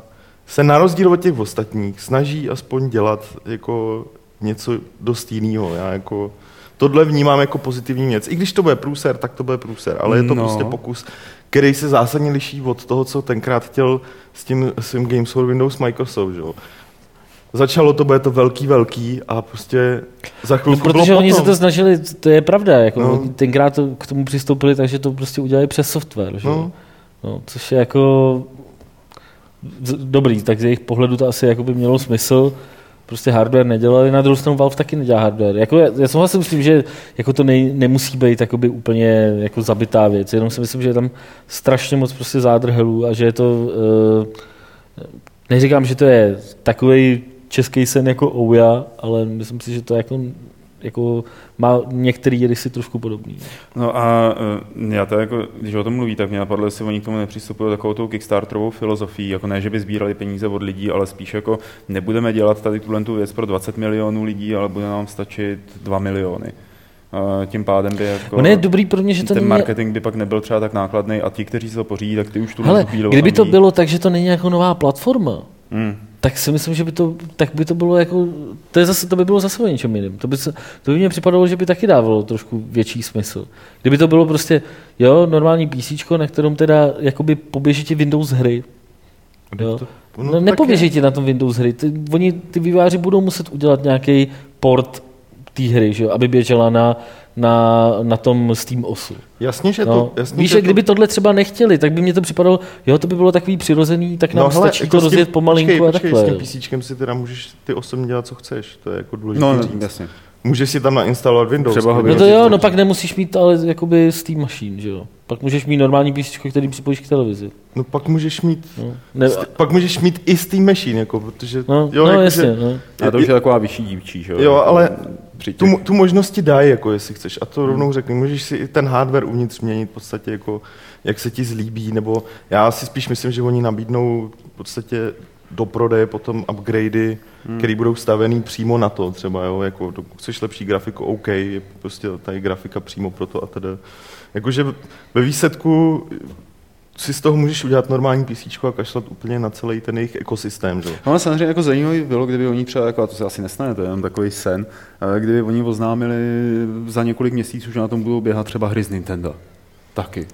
se na rozdíl od těch ostatních snaží aspoň dělat jako něco dost jiného. Já jako tohle vnímám jako pozitivní věc. I když to bude průser, tak to bude průser, ale je to No. prostě pokus, který se zásadně liší od toho, co tenkrát chtěl s tím svým Games for Windows Microsoft. Že? Začalo to, bude to velký, velký a prostě za No, chvilku protože bylo oni se potom. to snažili, to je pravda, jako No. no. tenkrát to, k tomu přistoupili, takže to prostě udělali přes software, že? No. No. No, což je jako dobrý, tak z jejich pohledu to asi jako by mělo smysl, prostě hardware nedělali, na druhou stranu Valve taky nedělá hardware. Jako já, já souhlasím s že jako to nej, nemusí být úplně jako zabitá věc, jenom si myslím, že je tam strašně moc prostě zádrhelů a že je to, uh, neříkám, že to je takový český sen jako Ouya, ale myslím si, že to jako, jako má některý rysy trošku podobný. No a eh, já to jako, když o tom mluví, tak mě napadlo, jestli oni k tomu nepřistupují takovou tou Kickstarterovou filozofií, jako ne, že by sbírali peníze od lidí, ale spíš jako nebudeme dělat tady tuhle tu věc pro 20 milionů lidí, ale bude nám stačit 2 miliony. Tím pádem by jako... Ono je dobrý pro mě, že to ten není... marketing by pak nebyl třeba tak nákladný a ti, kteří se to pořídí, tak ty už tu Hele, kdyby to bylo tak, že to není jako nová platforma, Hmm. Tak si myslím, že by to, tak by to bylo jako, to, je zase, to by bylo zase o něčem jiném. To by, se, to by mě připadalo, že by taky dávalo trošku větší smysl. Kdyby to bylo prostě, jo, normální PC, na kterém teda jakoby poběží ti Windows hry. Jo. No, nepoběží ti na tom Windows hry. Ty, oni, ty výváři budou muset udělat nějaký port té hry, že jo, aby běžela na, na, na tom Steam osu. Jasně, že No, to... Jasně, víš, že že kdyby tohle třeba nechtěli, tak by mě to připadalo, jo, to by bylo takový přirozený, tak nám no, stačí jako to s tím- rozjet pomalinku počkej, a počkej, takhle. S jo. tím písíčkem si teda můžeš ty osobně dělat, co chceš. To je jako důležité No, říct. jasně. Můžeš si tam nainstalovat Windows. Třeba ho No to jo, no pak nemusíš mít ale jakoby Steam Machine, že jo. Pak můžeš mít normální PC, který připojíš k televizi. No pak můžeš mít... No, ne, st- Pak můžeš mít i Steam Machine, jako, protože... no, jo, no jako, jasně, že- no. A to už je taková vyšší dívčí, že jo? Jo, ale Při těch- tu, tu možnost ti dají, jako jestli chceš. A to rovnou řekni. Můžeš si i ten hardware uvnitř měnit v podstatě, jako, jak se ti zlíbí, nebo já si spíš myslím, že oni nabídnou v podstatě do prodeje potom upgradey, hmm. které budou stavený přímo na to třeba, jo, jako chceš lepší grafiku, OK, je prostě tady grafika přímo pro to a tedy. Jakože ve výsledku si z toho můžeš udělat normální PC a kašlat úplně na celý ten jejich ekosystém, že? No ale samozřejmě jako zajímavý bylo, kdyby oni třeba, jako, a to se asi nestane, to je jenom takový sen, ale kdyby oni oznámili za několik měsíců, že na tom budou běhat třeba hry z Nintendo. Taky.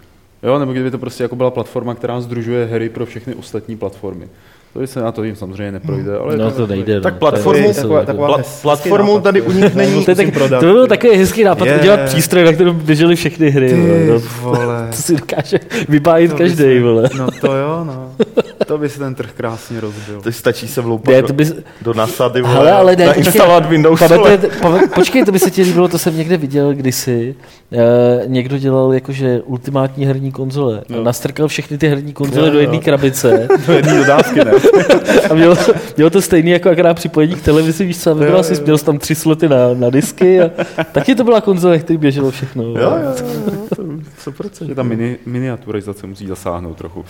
Jo, nebo kdyby to prostě jako byla platforma, která združuje hry pro všechny ostatní platformy. To se na to jim samozřejmě neprojde, ale... No to nejde. Tak no. platformu- To je- taková- to- taková Pla- platformu tady u nich není. No, to, je tak, prodat. to byl takový hezký nápad, Je. udělat přístroj, na kterém běžely všechny hry. Ty no. vole. To si dokáže vypájit To by každý, se- vole. No to jo, no. To by se ten trh krásně rozbil. To stačí se vloupat Ne, do, to bys, do nasady, vole, Hele, ale ne, počkej. nainstalovat Windows. Pamatujete, pam- počkej, to by se ti líbilo, to jsem někde viděl kdysi. E, někdo dělal jakože ultimátní herní konzole. A Jo. nastrkal všechny ty herní konzole Jo, do jedné krabice. To jedný dodávky, ne? A mělo, mělo to stejný jako akorát připojení k televizi, víš co, a vybral si, měl tam tři sloty na, na disky a taky to byla konzole, který běželo všechno. Jo, jo, jo, to 100%. Že ta mini, miniaturizace musí zasáhnout trochu.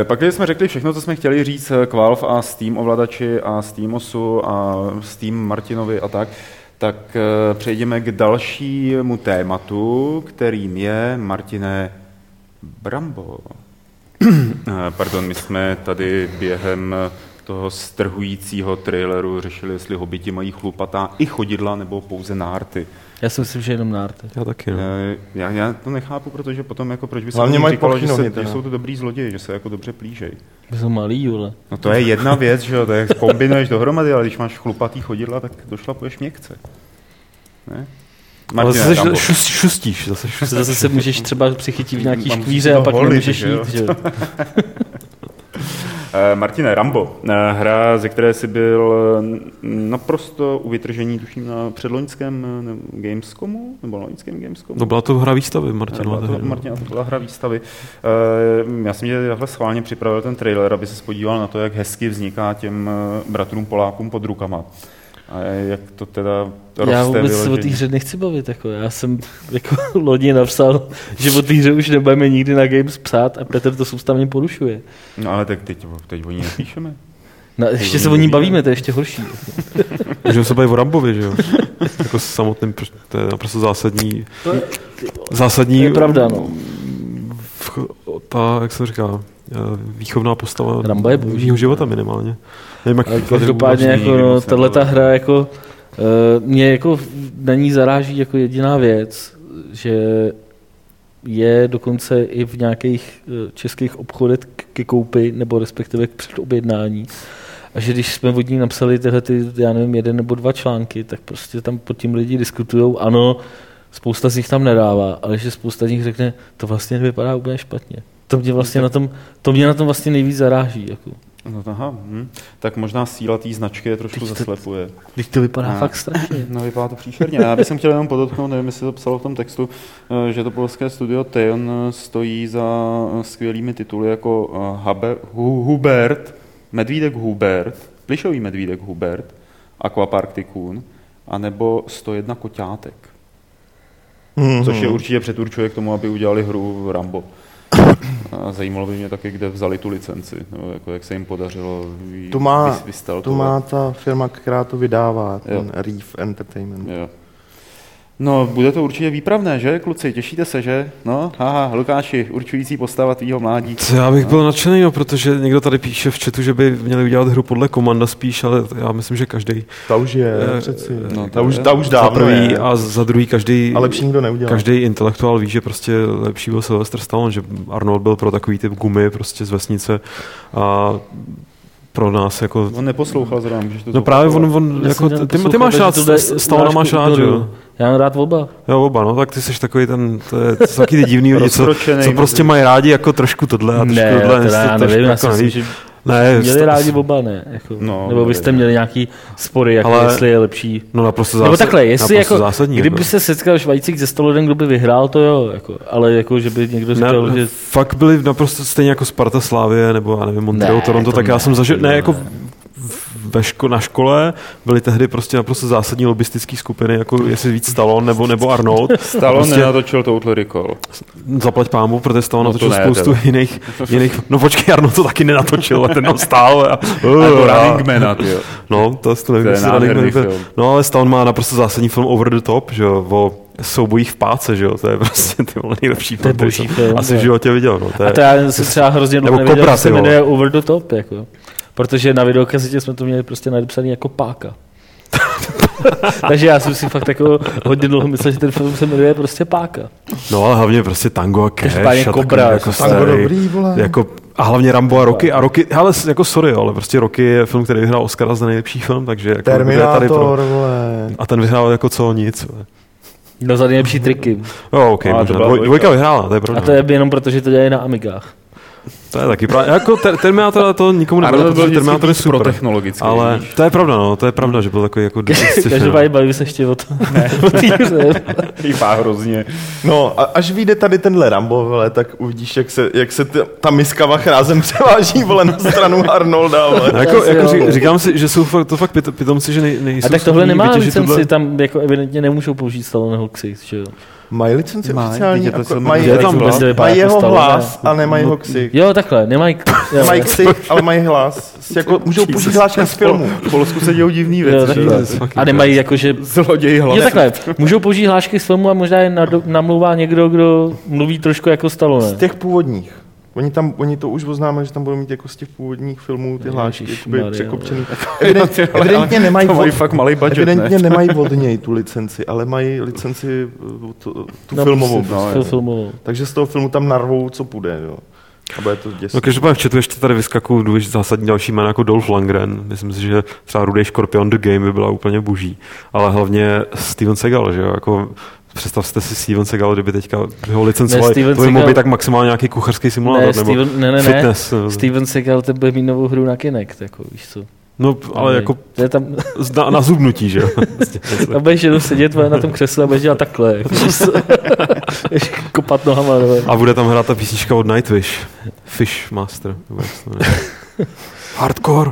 E, pak, když jsme řekli všechno, co jsme chtěli říct k Valve a Steam ovladači a Steam OSu a Steam Martinovi a tak, tak e, přejdeme k dalšímu tématu, kterým je, Martine, Brambo. Eh, Pardon, my jsme tady během toho strhujícího traileru řešili, jestli hobiti mají chlupatá i chodidla nebo pouze nárty. Já si myslím, že jenom nárty. Já taky, no. Eh, Já, já to nechápu, protože potom jako proč by se Hlavně mají říkalo, že, se, že jsou to dobrý zloději, že se jako dobře plížej. Jsou malý, vole. No to je jedna věc, že jo, to je, kombinuješ dohromady, ale když máš chlupatý chodidla, tak došlapuješ měkce. Ne? Ale Martina, zase Rambo. šus, šustíš, zase šustíš. Zase se můžeš třeba přichytit v nějaký škvíře a pak holit, nemůžeš jít, že jo. Eh, Martine, Rambo, eh, hra, ze které jsi byl eh, naprosto u vytržení, tuším, na předloňském Gamescomu, nebo na loňském Gamescomu? No byla to hra výstavy, Martin. Byla to, Martina, to byla hra výstavy. Já jsem tě takhle schválně připravil ten trailer, aby se podíval na to, jak hezky vzniká těm bratrům Polákům pod rukama. A jak to teda roste Já vůbec se o té hře nechci bavit. Jako. Já jsem jako loni napsal, že o té hře už nebudeme nikdy na Games psát a Petr to soustavně porušuje. No ale tak teď, teď o ní nepíšeme. No, ještě se o ní bavíme, to je ještě horší. Můžeme se bavit o Rambovi, že jo? jako samotným, pr- to je naprosto zásadní, To je, zásadní to je pravda, no. v- ta, jak se říká, eh, výchovná postava Rambo je boží. života minimálně. Ale každopádně jako, no, tahle ta nebavil. hra jako, uh, mě jako na ní zaráží jako jediná věc, že je dokonce i v nějakých eh, českých obchodech k- ke koupi, nebo respektive k předobjednání. A že když jsme od ní napsali tyhle, ty, já nevím, jeden nebo dva články, tak prostě tam pod tím lidi diskutují, ano, spousta z nich tam nedává, ale že spousta z nich řekne, to vlastně nevypadá úplně špatně. To mě vlastně na tom, to mě na tom vlastně nejvíc zaráží. Jako. No, aha, hm. Tak možná síla té značky je trošku Teď to- zaslepuje. Když to vypadá No. fakt strašně. No, vypadá to příšerně. Já bych chtěl jenom podotknout, nevím, jestli to psalo v tom textu, eh, že to polské studio Teon eh, stojí za eh, skvělými tituly jako Haber, Hu- Hubert, Medvídek Hubert, Plišový Medvídek Hubert, Aquapark Tycoon, anebo 101 koťátek, Mhm. což je určitě předurčuje k tomu, aby udělali hru Rambo. A zajímalo by mě taky, kde vzali tu licenci, no, jako jak se jim podařilo ji To má, vys- to má ta firma, která to vydává, Jo. ten Reef Entertainment. Jo. No, bude to určitě výpravné, že, kluci? Těšíte se, že? No, haha, Lukáši, určující postava tvýho mládí. Co já bych byl nadšený, no, protože někdo tady píše v chatu, že by měli udělat hru podle komanda spíš, ale já myslím, že každý Ta už je, Eh, přeci. no, No, to ta, už, je. ta už za dávno prvý je. a za druhý každý, A lepší nikdo neudělal. každý intelektuál ví, že prostě lepší byl Sylvester Stallone, že Arnold byl pro takový typ gumy prostě z vesnice a pro nás jako On neposlouchal zrovna, můžeš to No právě on, on jako, ty, ty máš rád, Stallona máš rád, že jo? Já mám rád oba. Jo, oba, no, tak ty jsi takový ten, to, je, taky ty divný lidi, co, co prostě mají rádi jako trošku tohle a trošku Ne, tohle. teda já trošku nevím, já jako si myslím, neví. že ne, měli sta- rádi oba, ne? Jako, No, nebo byste měli nějaký spory, jako Ale- jestli je lepší. No naprosto Nebo zásad, takhle, jestli jako, zásadní, kdyby jako. se setkal Švajcík ze Stolodem, kdo by vyhrál, to jo, jako, ale jako, že by někdo říkal, ne, že fakt byli naprosto stejně jako Sparta Slávie nebo já nevím, Montreal, Ne, Toronto, to tak já ne, jsem zažil, ne, ne. jako ve ško, na škole byly tehdy prostě naprosto zásadní lobistické skupiny, jako jestli víc Stallone nebo, nebo Arnold. Stallone Prostě- nenatočil Total Recall. Zaplať pámu, protože Stallone No to natočil ne, spoustu teda. jiných, jiných, no počkej, Arnold to taky nenatočil, a ten tam stál. A, Nebo a- Running tyjo. No, to, to nevím, To je Running nádherný Man. No, ale Stallone má naprosto zásadní film Over the Top, že jo, o soubojích v páce, že jo, to je prostě ty vole nejlepší To je boží jsem film, asi to v je. životě viděl, no, to je, A to já jsem třeba hrozně dlouho nevěděl, že se jmenuje Over the Top, jako. Protože na videokazitě jsme to měli prostě nadepsaný jako páka. Takže já jsem si fakt jako hodně dlouho myslel, že ten film se jmenuje prostě páka. no ale hlavně prostě tango a cash Každopádně a Cobra, takový jako Tango starý, dobrý, vole. jako A hlavně Rambo a Rocky. A Rocky, hele, jako sorry, ale prostě Rocky je film, který vyhrál Oscara za nejlepší film, takže jako Terminátor, tady pro... vole. A ten vyhrál jako co nic. vole. No za nejlepší triky. Jo, ok, A, to možná. byla Dvoj, dvojka. dvojka vyhrála, to je pravda. A to je jenom proto, že to dělají na Amigách. To je taky pravda. Jako ter, Terminátor, to nikomu nebude, byl protože Terminátor je víc pro super. technologicky, Ale víš. to je pravda, no, to je pravda, že byl takový jako sci-fi, Každopádně baví se ještě o to. o hře. Vypadá hrozně. No, a až vyjde tady tenhle Rambo, vole, tak uvidíš, jak se, jak se ta, ta miska vachrázem převáží, vole, na stranu Arnolda, vole. No, jako, jako ří, no. říkám si, že jsou fakt, to fakt pit- pitomci, že nej, nejsou A tak tohle nemá licenci, tohle- tam jako evidentně nemůžou použít Stalloneho ksicht, že jo. Mají licenci Mají, oficiální, teď je to jako, celé mají, Je tam mají, prostě vypadá jako jeho hlas a nemají ho ksich. Jo, takhle, nemají... Jo, Mají ksich, ale mají hlas. Jako, můžou použít hlášky z filmu. V Polsku se dějou divný jo, věci. fucking A nemají jakože... Zloděj hlas. Jo, takhle, můžou použít hlášky z filmu a možná je namlouvá někdo, kdo mluví trošku jako Z Stallone. těch původních. Oni, tam, oni to už oznámili, že tam budou mít jako z těch původních filmů ty hlášky jakoby překopčený. Evident, evidentně nemají od, fakt malý budget, evidentně ne? nemají od něj tu licenci, ale mají licenci uh, tu, tu No, filmovou. prostě, prostě. filmovou. Takže z toho filmu tam narvou, co půjde. Jo. A bude to děsné. No každopádně v chatu ještě tady vyskakují důležitý zásadní další jména jako Dolph Lundgren. Myslím si, že třeba Rudej Scorpion The Game by byla úplně boží. Ale hlavně Steven Seagal, že jo? Jako, představte si Steven Seagal, kdyby teďka ho licencovali, Steven to by mohl být tak maximálně nějaký kuchařský simulátor, Ne, nebo Steven, ne, ne, ne. fitness. nebo- Steven Seagal, ten bude mít novou hru na Kinect, jako, víš co. No, ale jako To je tam, na, na zubnutí, že jo? Prostě něco. tam budeš jenom sedět na tom křesle a budeš dělat takhle. Jako, kopat nohama. No. A bude tam hrát ta písnička od Nightwish. Fish Master. nebo to. Hardcore.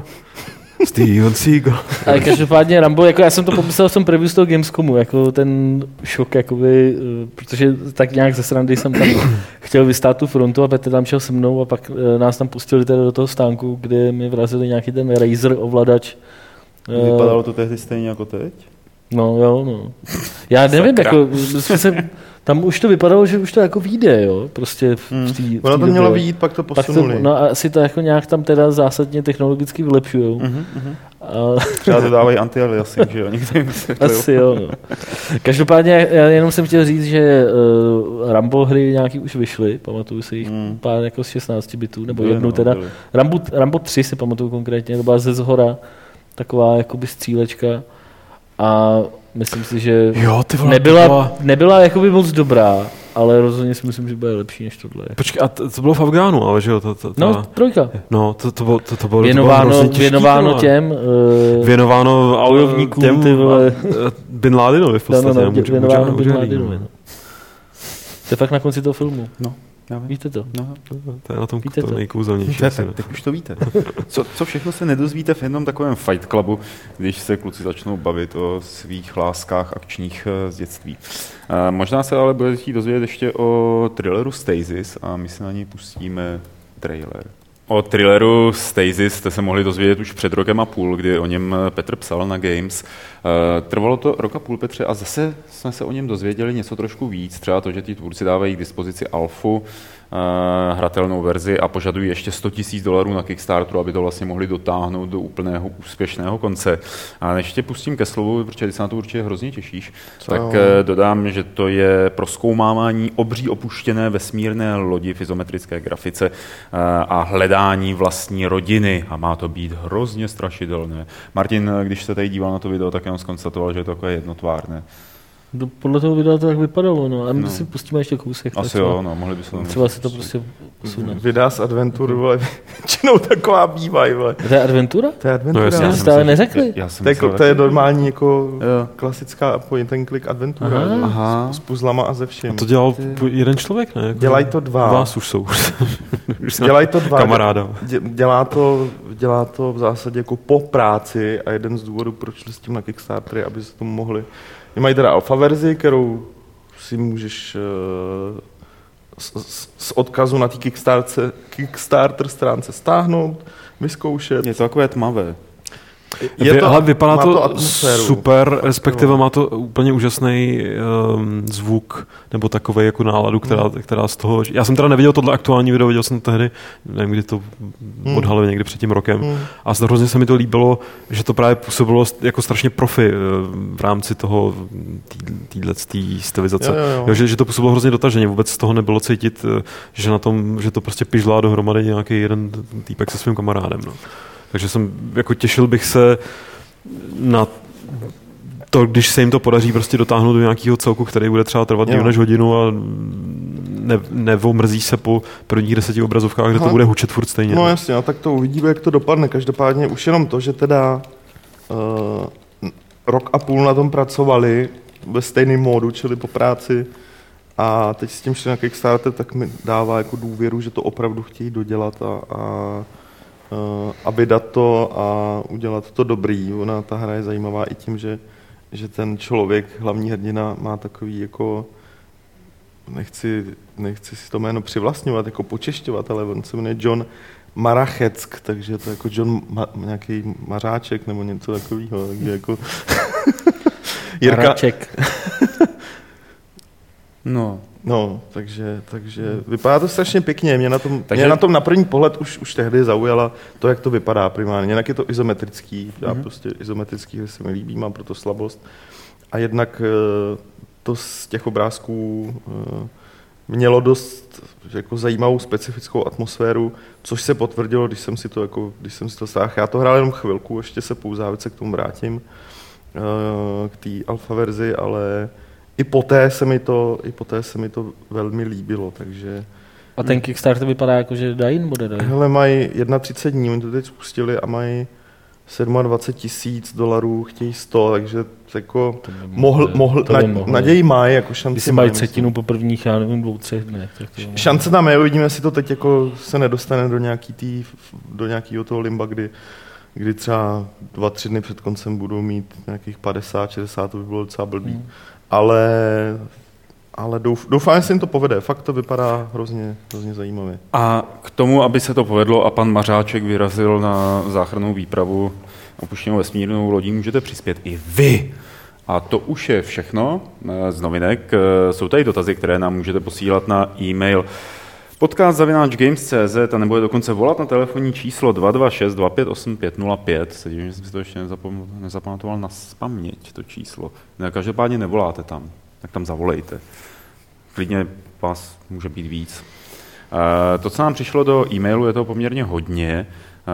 Steven Seagal. Ale každopádně Rambo, jako já jsem to popisoval v tom preview z toho Gamescomu, jako ten šok, jakoby, eh, protože tak nějak ze srandy jsem tam chtěl vystát tu frontu a Petr tam šel se mnou a pak eh, nás tam pustili teda do toho stánku, kde mi vrazili nějaký ten Razer ovladač. Eh, Vypadalo to tehdy stejně jako teď? No jo, no. Já nevím, Sakra. jako, jsme se, tam už to vypadalo, že už to jako vyjde, jo, prostě v, v té v Ono té to mělo vyjít, pak to Pak to, posunuli. no a asi to jako nějak tam teda zásadně technologicky vylepšujou. A, Třeba to dávají anti-aliasing, že jo? Někde jim asi jo, no. Každopádně já jenom jsem chtěl říct, že uh, Rambo hry nějaký už vyšly, pamatuju si jich Mm. pár jako z 16 bitů, nebo Byly, jednu no, teda. byly. Rambo, Rambo 3 si pamatuju konkrétně, to byla ze zhora taková jakoby střílečka a myslím si, že Jo, ty vole, to nebyla, byla- nebyla jakoby moc dobrá, ale rozhodně si myslím, že bude lepší než tohle. Počkej, a to, to bylo v Afgánu, ale že jo? To, to, to, No, trojka. no to, to, bylo, to, to bylo, to Věnováno, bylo hrozně těžký, věnováno vole. těm uh, Věnováno bojovníkům, těm, ty vole. a- Bin Ladenovi v no, podstatě. no, no, může- věnováno Bin Ladenovi, no. To je fakt na konci toho filmu. No, já vím. Víte to? No, To je na tom Víte to to? nejkouzelnější. Víte, tak, teď už to víte. Co, co všechno se nedozvíte v jednom takovém Fight Clubu, když se kluci začnou bavit o svých láskách akčních eh, z dětství. Eh, Možná se ale budete chtít dozvědět ještě o thrilleru Stasis a my se na něj pustíme trailer. O thrilleru Stasis jste se mohli dozvědět už před rokem a půl, kdy o něm Petr psal na Games. Eh, Trvalo to rok a půl, Petře, a zase jsme se o něm dozvěděli něco trošku víc. Třeba to, že ti tvůrci dávají k dispozici alfu, hratelnou verzi a požadují ještě 100 000 dolarů na Kickstarteru, aby to vlastně mohli dotáhnout do úplného úspěšného konce. A než tě pustím ke slovu, protože ty se na to určitě hrozně těšíš, Co? tak eh, dodám, že to je proskoumávání obří opuštěné vesmírné lodi v izometrické grafice eh, a hledání vlastní rodiny a má to být hrozně strašidelné. Martin, eh, když se tady díval na to video, tak jenom skonstatoval, že je to takové jednotvárné. No, podle toho videa to tak vypadalo, no. A my No. si pustíme ještě kousek. tak Asi třeba- jo, no, mohli bychom... Třeba si to prostě posune. Videa z Adventure, vole, většinou taková bývají, vole. To je adventura? To je Adventure. No jasně, Já já stále neřekli. Já jsem to, je, to taky. normální jako Jo. klasická point and click adventura. Aha. S puzzlama a ze vším. A to dělal jeden člověk, ne? Jako Dělají to dva. Vás už jsou. už Dělají to dva. Kamaráda. Dě- Dělá to, dělá to v zásadě jako po práci a jeden z důvodů, proč s tím na Kickstarter, aby se tomu mohli. Mají teda alfa verzi, kterou si můžeš z, z, z odkazu na té Kickstarter, Kickstarter stránce stáhnout, vyzkoušet. Je to takové tmavé. Je to, ale vypadá to, atmosféru. super, respektive má to úplně úžasný um, zvuk, nebo takový jako náladu, která, Hmm. která z toho... Já jsem teda neviděl tohle aktuální video, viděl jsem to tehdy, nevím, kdy to Hmm. odhalili někdy před tím rokem. Hmm. A hrozně se mi to líbilo, že to právě působilo jako strašně profi eh, v rámci toho téhle stylizace. Jo, jo, jo. Jo, že, že to působilo hrozně dotaženě, vůbec z toho nebylo cítit, eh, že na tom, že to prostě pižlá dohromady nějaký jeden týpek se svým kamarádem. No. Takže jsem, jako těšil bych se na to, když se jim to podaří prostě dotáhnout do nějakého celku, který bude třeba trvat díl než hodinu a ne, nevomrzí se po prvních deseti obrazovkách, kde to Aha. bude hučet furt stejně. No jasně, a tak to uvidíme, jak to dopadne. Každopádně už jenom to, že teda uh, rok a půl na tom pracovali ve stejném módu, čili po práci, a teď s tím šli na Kickstarter, tak mi dává jako důvěru, že to opravdu chtějí dodělat a, a a vydat to a udělat to dobrý. Ona, ta hra je zajímavá i tím, že, že ten člověk, hlavní hrdina, má takový jako nechci, nechci si to jméno přivlastňovat, jako počešťovat, ale on se jmenuje John Maracheck, takže to je jako John Ma, nějaký Mařáček nebo něco takového, takže jako Jirka, Hraček. No, no, takže, takže vypadá to strašně pěkně, mě na tom, takže... Mě na tom na první pohled už, už tehdy zaujala to, jak to vypadá primárně, jinak je to izometrický, já Mhm. prostě izometrický se mi líbí, mám proto slabost a jednak eh, to z těch obrázků eh, mělo dost jako zajímavou specifickou atmosféru, což se potvrdilo, když jsem si to, jako, když jsem si to stáhl. Já to hrál jenom chvilku, ještě se pouzávit se k tomu vrátím, eh, k té alfa verzi, ale i poté se mi to, i poté se mi to velmi líbilo, takže A ten Kickstarter vypadá jako, že dají nebo nedají? hele, mají 31 dní, oni to teď spustili a mají 27 tisíc dolarů, chtějí 100, takže jako To mohl, mohl, to na, mohli. naději mají, jako šanci Když mají třetinu po prvních, já nevím, dvou, třech dnech. Tak to Šance tam je, uvidíme, jestli to teď jako se nedostane do nějaký tý, do nějakého toho limba, kdy, kdy třeba dva, tři dny před koncem budou mít nějakých 50, 60, to by bylo docela blbý. Hmm. Ale, ale douf, doufám, že se jim to povede. Fakt to vypadá hrozně, hrozně zajímavě. A k tomu, aby se to povedlo a pan Mařáček vyrazil na záchrannou výpravu opuštěnou vesmírnou lodí, můžete přispět i vy. A to už je všechno eh, z novinek. Eh, Jsou tady dotazy, které nám můžete posílat na e-mail podcast.games.cz a nebo je dokonce volat na telefonní číslo 226 258 505. Se divím, že jsem si to ještě nezapamatoval na paměť, to číslo. Ne, každopádně nevoláte tam, tak tam zavolejte. Klidně vás může být víc. Eh, To, co nám přišlo do e-mailu, je to poměrně hodně,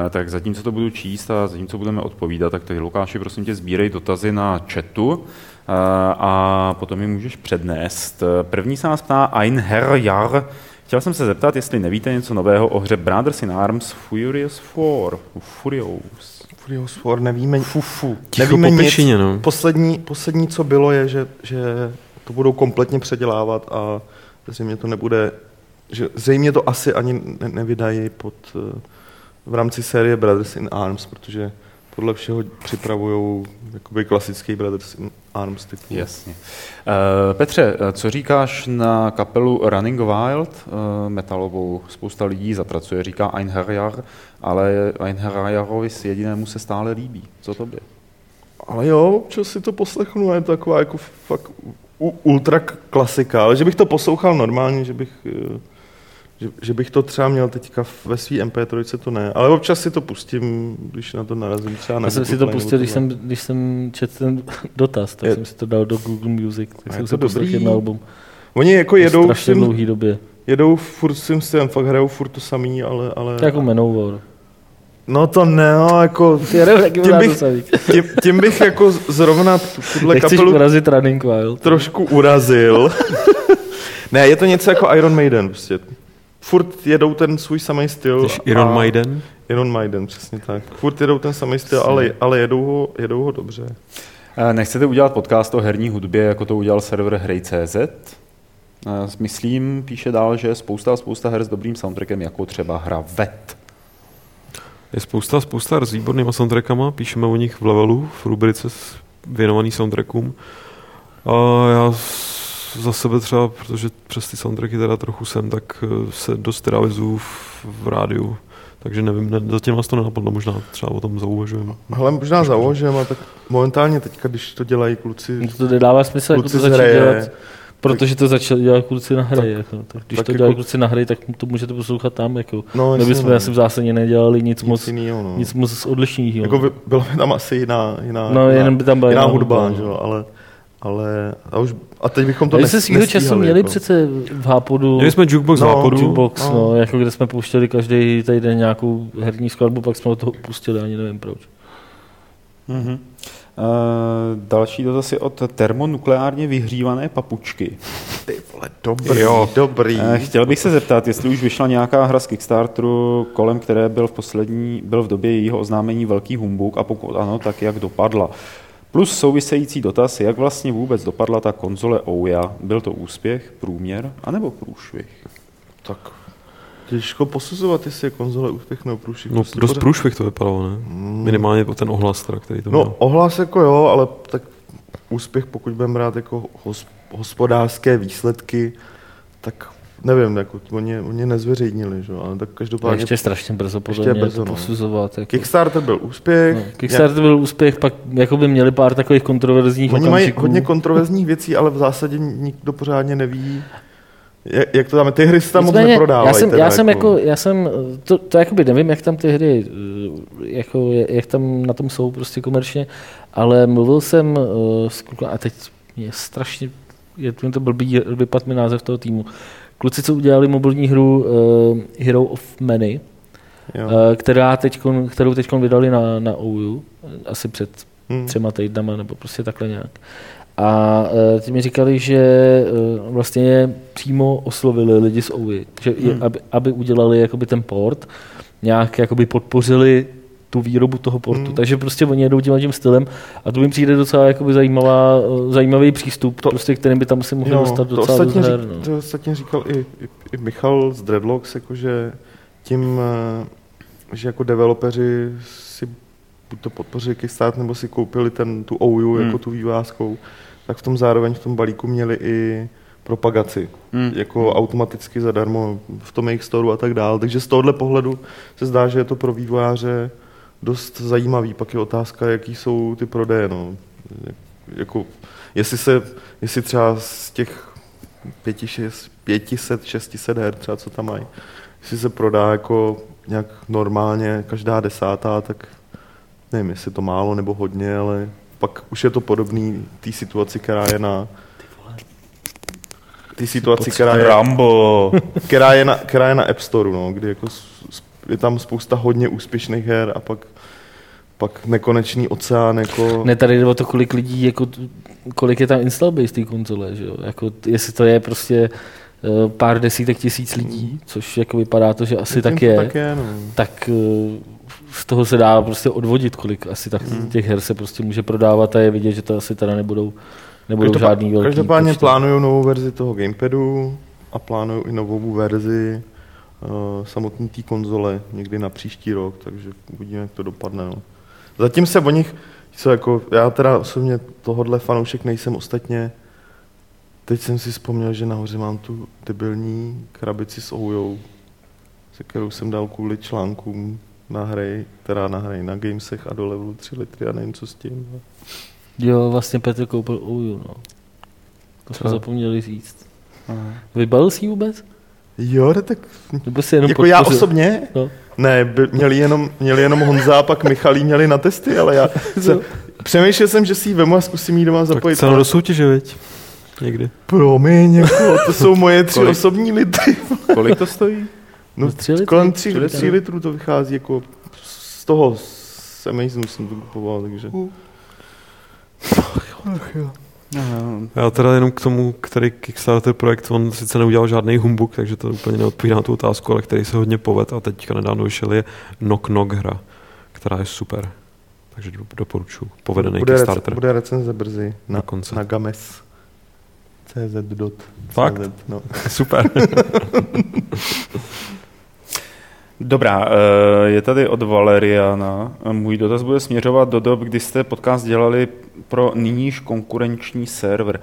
eh, tak zatímco to budu číst a zatímco budeme odpovídat, tak tady Lukáši, prosím tě, sbírej dotazy na chatu eh, a potom je můžeš přednést. První se nás ptá Ein Herr Jar. Chtěl jsem se zeptat, jestli nevíte něco nového o hře Brothers in Arms Furious 4. Furious. Furious 4, nevíme, Fufu. Ticho nevíme po nic. pěšině, no. Poslední, poslední, co bylo, je, že, že to budou kompletně předělávat a zřejmě to nebude, že zřejmě to asi ani ne, nevydají pod, eh, v rámci série Brothers in Arms, protože podle všeho připravují jakoby klasický Brothers in Arms typu. Jasně. Uh, Petře, eh, co říkáš na kapelu Running Wild, uh, metalovou? Spousta lidí zatracuje, říká Ein Herjar, ale Ein Herjarovi s jedinému se stále líbí. Co to by? Ale jo, občas si to poslechnu a je to taková jako fakt ultra klasika, ale že bych to poslouchal normálně, že bych, eh, že, že bych to třeba měl teďka v- ve svý MP3, to ne, ale občas si to pustím, když na to narazím třeba na Já jsem si to pustil, když jsem, když jsem četl ten dotaz, tak Je- jsem si to dal do Google Music, tak jsem to si pustil jedno album. Oni jako jedou, strašně svým, dlouhý době. jedou furt svým stylem, fakt hrajou furt to samý, ale, ale To je jako Manowar. no to ne, no, jako tím bych, tím, tím bych jako zrovna tu- tuhle kapelu urazit Running Wild. trošku urazil. ne, je to něco jako Iron Maiden, prostě. Furt jedou ten svůj samý styl. Jsi Iron a- Maiden? Iron Maiden, přesně tak. Furt jedou ten samý styl, ale, ale jedou, ho, jedou ho dobře. Eh, Nechcete udělat podcast o herní hudbě, jako to udělal server Hrej.cz? Eh, Myslím, píše dál, že je spousta a spousta her s dobrým soundtrackem, jako třeba hra VET. Je spousta, spousta her s výbornýma soundtrackama, píšeme o nich v levelu, v rubrice s- věnovaný soundtrackům. A já za sebe třeba, protože přes ty soundtracky teda trochu jsem, tak eh, se dost realizuju v, v rádiu. Takže nevím, ne, zatím vás to nenapadlo, možná třeba o tom zauvažujeme. Hele, možná a tak momentálně teďka, když to dělají kluci, No To nedává smysl, jako kluci to z začít dělat, protože to začali dělat kluci na hry. Tak- jako. tak když tak to jako- dělají kluci na hry, tak to můžete poslouchat tam. Jako. no, My bychom no. asi v zásadě nedělali nic, nic moc, jinýho, no. nic moc odlišného. Jako by, byla by tam asi jiná, jiná, no, jiná, jenom by tam byla jiná hudba, no. že jo, ale, ale a, už, a teď bychom to My nes, se svýho času nestíhali, měli jako. přece v Hápodu Měli jsme jukebox No, no, západu. jukebox, no. no, jako kde jsme pouštěli každý týden nějakou herní skladbu, pak jsme od toho pustili, ani nevím proč. Mhm. Uh, další dotaz je od termonukleárně vyhřívané papučky. Ty vole, dobrý, Jo. dobrý. Uh, chtěl bych se zeptat, jestli už vyšla nějaká hra z Kickstarteru, kolem které byl v poslední, byl v době jejího oznámení velký humbuk a pokud ano, tak jak dopadla. Plus související dotaz, jak vlastně vůbec dopadla ta konzole Ouya. Byl to úspěch, průměr, anebo průšvih? Tak těžko posuzovat, jestli je konzole úspěch nebo průšvih. No, Prostě dost pořád- průšvih to vypadalo, ne? Minimálně o ten ohlas, teda, který to No, měl. ohlas jako jo, ale tak úspěch, pokud budeme brát jako hos, hospodářské výsledky, tak nevím, jako oni, oni nezveřejnili, že? ale tak každopádně ještě strašně brzo podle ještě mě brzo, to no. posuzovat. Jako. Kickstarter byl úspěch. No, Kickstarter byl úspěch, pak jako by měli pár takových kontroverzních Oni mají okamžiků. hodně kontroverzních věcí, ale v zásadě nikdo pořádně neví, jak, jak to tam. Ty hry se tam moc Nicméně, neprodávají. já jsem, teda, já jsem jako, já jsem, to, to jakoby nevím, jak tam ty hry, eh, jako, jak tam na tom jsou prostě komerčně, ale mluvil jsem uh, s a teď je strašně, je to blbý, vypad mi název toho týmu. Kluci, co udělali mobilní hru uh, Hero of Many, jo. uh, která teďkon, kterou teď vydali na, na OU, asi před Hmm. třema týdnama, nebo prostě takhle nějak. A uh, ty mi říkali, že uh, vlastně přímo oslovili lidi z OUI, že je, Hmm. aby, aby udělali jakoby ten port, nějak jakoby podpořili tu výrobu toho portu. Hmm. Takže prostě oni jedou tím, tím stylem a to mi přijde docela jakoby zajímavá, zajímavý přístup, to, To- prostě, kterým by tam si mohli No, dostat to docela ostatně, dost her. řík, No. to ostatně říkal i, i, i Michal z Dreadlocks, jakože tím, eh, že jako developeři si buď to podpořili Kickstarter, nebo si koupili ten, tu OU Hmm. jako tu vývázkou, tak v tom zároveň v tom balíku měli i propagaci, Hmm. jako automaticky zadarmo v tom jejich storu a tak dále. Takže z tohohle pohledu se zdá, že je to pro vývojáře dost zajímavý. Pak je otázka, jaký jsou ty prodeje. No. Jako, jestli, se, jestli třeba z těch 500, 600 her, třeba co tam mají, jestli se prodá jako nějak normálně každá desátá, tak nevím, jestli je to málo nebo hodně, ale pak už je to podobný té situaci, která je na té situaci, která je, Rambo. která je, na, která je na App Store, no, kdy jako je tam spousta hodně úspěšných her a pak, pak nekonečný oceán, jako... Ne, tady jde o to, kolik lidí, jako, kolik je tam install base té konzole, že jo? Jako, jestli to je prostě eh, pár desítek tisíc lidí, což jako vypadá to, že asi tak je, Tak je, no. tak eh, z toho se dá prostě odvodit, kolik asi tak Hmm. těch her se prostě může prodávat a je vidět, že to asi teda nebudou, nebudou Každopá- žádný velký Každopádně počty. plánuju novou verzi toho gamepadu a plánuju i novou verzi samotné té konzole někdy na příští rok, takže uvidíme, jak to dopadne. No. Zatím se o nich, co jako, já teda osobně tohodle fanoušek nejsem ostatně, teď jsem si vzpomněl, že nahoře mám tu debilní krabici s Oujou, se kterou jsem dal kvůli článkům na hry, která na hry na Gamesech a do levelu 3 litry a nevím, co s tím. Jo, vlastně Petr koupil Ouju, no. To jsme zapomněli říct. Vybalil jsi ji vůbec? Jo, tak Nebo si jenom jako já podpořil? osobně? No. Ne, by, měli, jenom, měli jenom Honza a pak Michalí měli na testy, ale já se, přemýšlel jsem, že si ji vemu a zkusím ji doma Tak zapojit. ale- do soutěže, viď? Někdy. Promiň, jako, to jsou moje tři Kolik? osobní litry. Kolik to stojí? No, No, tři litry? kolem tři, Tři tři, litrů to vychází, jako z toho z Amazonu jsem to kupoval, takže... Já teda jenom k tomu, který Kickstarter projekt, on sice neudělal žádný humbuk, takže to úplně neodpovídá na tu otázku, ale který se hodně poved a teďka nedávno vyšel je Knock Knock hra, která je super. Takže do- doporučuji. Povedený Bude, rec, Kickstarter. bude recenze brzy na, Na konci. na Games. CZ dot. Fakt? CZ, no. Super. Dobrá, eh, je tady od Valeriana. Můj dotaz bude směřovat do dob, kdy jste podcast dělali pro nyníž konkurenční server.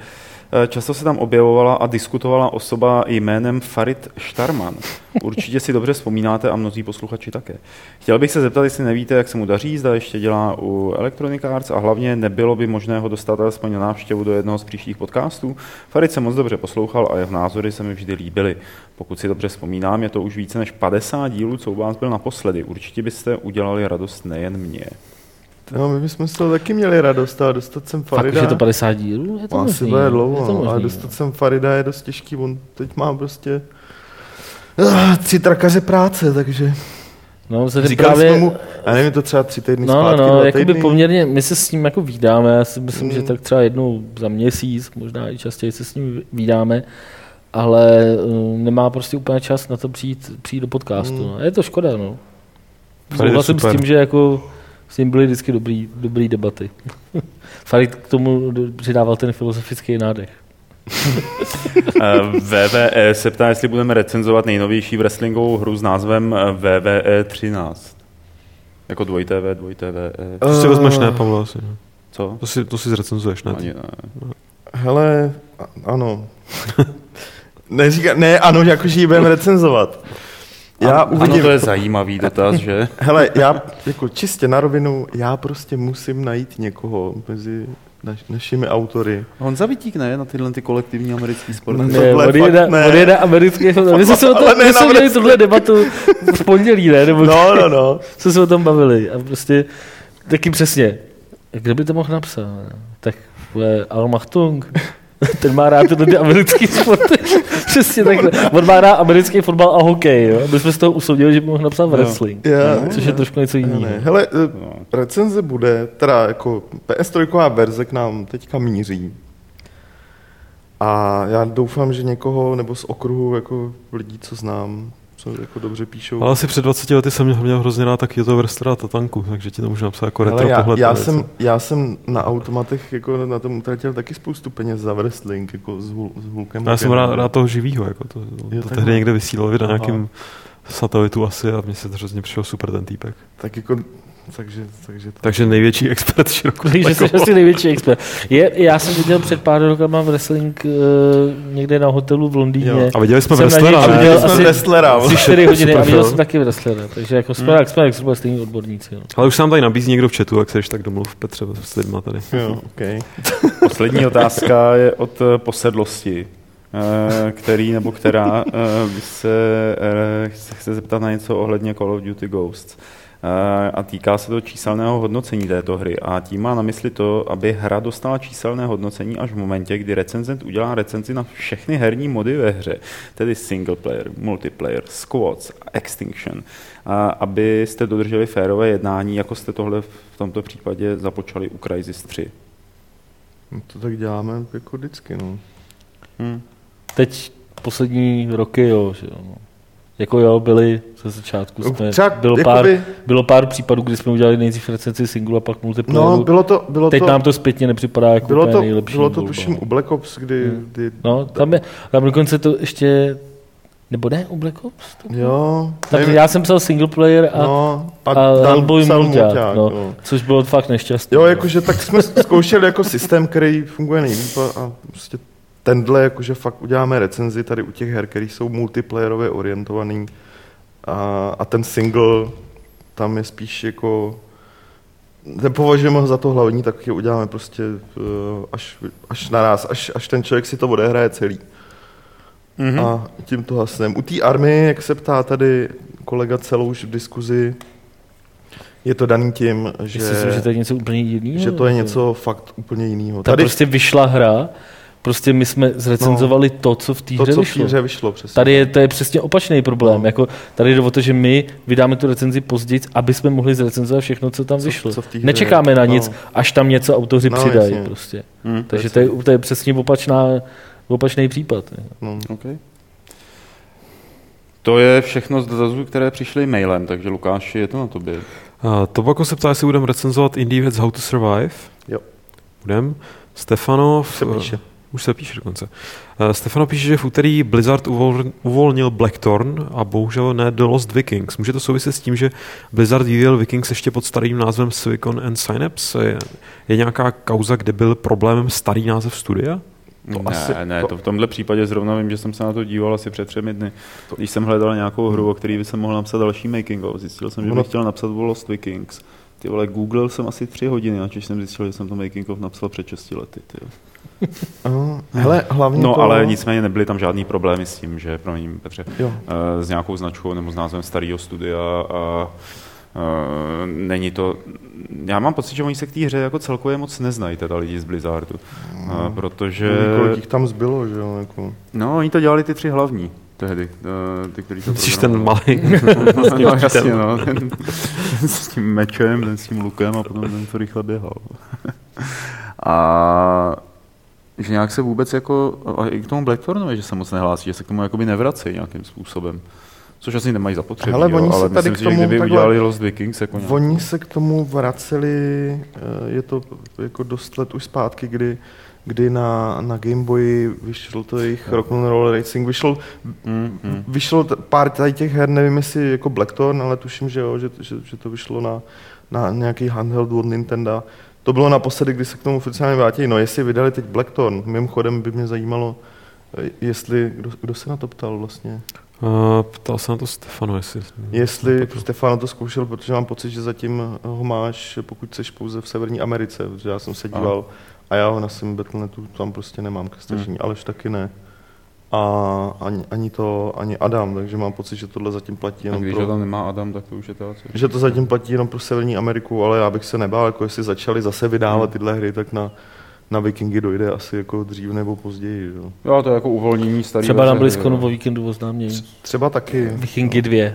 Eh, Často se tam objevovala a diskutovala osoba jménem Farid Štarman. Určitě si dobře vzpomínáte a mnozí posluchači také. Chtěl bych se zeptat, jestli nevíte, jak se mu daří, zda ještě dělá u Electronic Arts a hlavně nebylo by možné ho dostat alespoň na návštěvu do jednoho z příštích podcastů. Farid se moc dobře poslouchal a jeho názory se mi vždy líbily. Pokud si dobře vzpomínám, je to už více než 50 dílů, co u vás byl naposledy. Určitě byste udělali radost nejen mě. No, my bychom z toho taky měli radost, ale dostat sem Fakt Farida. je to 50 dílů? Je to Asi možný, bude je dlouho, to no, ale možný, dostat sem Farida je dost těžký, on teď má prostě ah, tři trakaře práce, takže No, vzhledem říkali právě, jsme mu, já nevím, je to třeba tři týdny No, no, zpátky, no, dva týdny. poměrně, my se s ním jako vídáme, já si myslím, Mm. že tak třeba jednou za měsíc, možná i častěji se s ním vídáme, ale uh, nemá prostě úplně čas na to přijít, přijít do podcastu. Mm. No. A je to škoda, no. Je Souhlasím s tím, že jako s ním byly vždycky dobrý, dobrý debaty. Farid k tomu přidával ten filozofický nádech. Eh, WWE se ptá, jestli budeme recenzovat nejnovější wrestlingovou hru s názvem eh, WWE 13. Jako dvojité V, dvojité V, E. To si Eh, vezmeš, ne, Pavle, asi. Co? To si, to si zrecenzuješ, ne? Ani ne. Hele, ano. Neříká, ne, ano, jakože ji budeme recenzovat. Já Ano, uvidím. Ano, to je zajímavý dotaz, že? Hele, já jako čistě na rovinu, já prostě musím najít někoho mezi naš, našimi autory. Honza vytíkne na tyhle ty kolektivní americký sporty. Ne. Ne, tohle on je, na, fakt ne. on je na americký film. My jsme se o tom, ne my jsme měli tuhle debatu v pondělí, ne? Nebo No, no, no. jsme se o tom bavili a prostě taky přesně, kdo by to mohl napsat? Tak bude Al Machtung, ten má rád tyhle ty americký sporty. Přesně takhle. On má rád americký fotbal a hokej, jo? My jsme z toho usoudili, že by mohl napsat wrestling. Já, Což je trošku něco jiného. ne. Hele, eh, No. recenze bude, teda jako PS3 verze k nám teďka míří. A já doufám, že někoho, nebo z okruhu jako lidí, co znám, co jako dobře píšou. Ale asi před 20 lety jsem měl, hrozně rád taky to wrestlera Tatanku, takže ti to můžu napsat jako retro Hele, já, pohled. já, jsem, já jsem na automatech jako na tom utratil taky spoustu peněz za wrestling, jako s, hul, s Hulkem. Já jsem rád, rád toho živýho, jako to, Jo, to tehdy někde vysílali na nějakým satelitu asi a mně se to hrozně přišel super ten týpek. Tak jako, takže, takže to. Takže největší expert široko. Takže jsi asi největší expert. Je, já jsem viděl před pár rokama wrestling uh, někde na hotelu v Londýně. Jo. A viděli jsme Jsem wrestlera, viděl jsme asi wrestlera, Asi vole. 4 hodiny a viděl jsem taky wrestlera, takže jako jsme, jak jsme, jak jsme stejní odborníci. No. Ale už se nám tady nabízí někdo v chatu, jak seš, tak domluv Petře s lidma tady. Jo, okay. Poslední otázka je od eh, posedlosti, eh, který nebo která by se se chce zeptat na něco ohledně Call of Duty Ghosts. Eh, A týká se to číselného hodnocení této hry. A tím má na mysli to, aby hra dostala číselné hodnocení až v momentě, kdy recenzent udělá recenzi na všechny herní mody ve hře, tedy single player, multiplayer, squads, extinction, a abyste dodrželi férové jednání, jako jste tohle v tomto případě započali u Crysis 3. No to tak děláme jako vždycky, no. Hmm. Teď poslední roky, jo, že jo. No. Jako jo, byly ze začátku. Jsme, Třeba bylo, jakoby- pár, bylo pár případů, kdy jsme udělali nejdřív recenzi single a pak multiplayeru. No, bylo to, bylo Teď to, nám to zpětně nepřipadá jako bylo to, nejlepší. bylo to tuším no. u Black Ops, kdy, Hmm. kdy No, tam, je, tam dokonce to ještě, nebo ne, u Black Ops? To, jo, tam, nevím, já jsem psal single player a, no, a, a mulťák, mulťák, no, no. což bylo fakt nešťastné. Jo, jakože tak jsme zkoušeli jako systém, který funguje nejlíp a, a prostě tenhle, jakože fakt uděláme recenzi tady u těch her, které jsou multiplayerově orientovaný a, a ten single tam je spíš jako nepovažujeme ho za to hlavní, tak je uděláme prostě uh, až, až naraz, až, až ten člověk si to odehraje celý. Mhm. A tím to hasnem. U té army, jak se ptá tady kolega celou už v diskuzi, je to daný tím, že, myslím, že to je něco úplně jiného. že to je něco fakt úplně jiného. Tady prostě vyšla hra, prostě my jsme zrecenzovali to, co v té to, hře co v vyšlo. hře vyšlo, přesně. Tady je, to je přesně opačný problém. No. Jako, tady jde o to, že my vydáme tu recenzi později, aby jsme mohli zrecenzovat všechno, co tam Co- vyšlo. co Nečekáme na No. nic, až tam něco autoři No, přidají. jasně. Prostě. Hmm. Takže to je, to je přesně opačná, opačný případ. No. Okay. To je všechno z dotazů, které přišly mailem, takže Lukáši, je to na tobě. Uh, Tobako se ptá, jestli budeme recenzovat Indie věc How to Survive. Jo. Budem. Stefano... Se píše. Už se píše dokonce. Uh, Stefano píše, že v úterý Blizzard uvol, uvolnil Blackthorn a bohužel ne The Lost Vikings. Může to souviset s tím, že Blizzard vyvíjel Vikings ještě pod starým názvem Silicon and Synapse? Je, je nějaká kauza, kde byl problémem starý název studia? To ne, asi- ne, to- to v tomhle případě zrovna vím, že jsem se na to díval asi před třemi dny. Když jsem hledal nějakou hru, o který by jsem mohl napsat další making of, zjistil jsem, že bych chtěl napsat o Lost Vikings. Ty vole, googlil jsem asi tři hodiny, načež jsem zjistil, že jsem to making of napsal před 6 lety. Ty. Aha. Hele, hlavně No to... ale nicméně nebyly tam žádný problémy s tím, že, promiň Petře, Jo. eh, s nějakou značkou nebo s názvem starého studia a není to... Já mám pocit, že oni se k té hře jako celkově moc neznají, teda lidi z Blizzardu. Uh, protože... Kolik jich tam zbylo, že jo? Jako. No, oni to dělali ty tři hlavní tehdy, uh, ty, který to Jsi ten malý. no, jasně, no. Ten, s tím mečem, ten s tím lukem a potom ten, co rychle běhal. a že nějak se vůbec jako, a i k tomu Blackthornovi, že se moc nehlásí, že se k tomu jakoby nevrací nějakým způsobem. Což asi nemají zapotřebí, Hele, jo, oni se ale tady myslím k si, tomu že kdyby takhle- udělali Lost Vikings, jako nějak, Oni se k tomu vraceli, eh, je to jako dost let už zpátky, kdy, kdy na, na Game Boyi vyšel to jejich Rock'n'Roll Racing, vyšel, mm, mm. vyšlo pár tady těch her, nevím jestli jako Blackthorn, ale tuším, že jo, že, že, že to vyšlo na, na nějaký handheld od Nintendo. To bylo naposledy, kdy se k tomu oficiálně vrátili. No, jestli vydali teď Blackthorn, mimochodem by mě zajímalo, eh, jestli, kdo, kdo se na to ptal vlastně? Uh, ptal se na to Stefano, jestli... Jestli Stefano to zkoušel, protože mám pocit, že zatím ho máš, pokud jsi pouze v Severní Americe, protože já jsem se díval a já ho na svém Battle.netu tam prostě nemám ke stažení, Hmm. Aleš taky ne. A ani, ani to, ani Adam, takže mám pocit, že tohle zatím platí A jenom když pro... tam nemá Adam, tak to už je to asi. Že to zatím platí jenom pro Severní Ameriku, ale já bych se nebál, jako jestli začali zase vydávat Hmm. tyhle hry, tak na, na Vikingy dojde asi jako dřív nebo později. Jo. Jo, to je jako uvolnění starý. Třeba na BlizzConu jo. o víkendu oznámění. Třeba taky. Vikingy 2.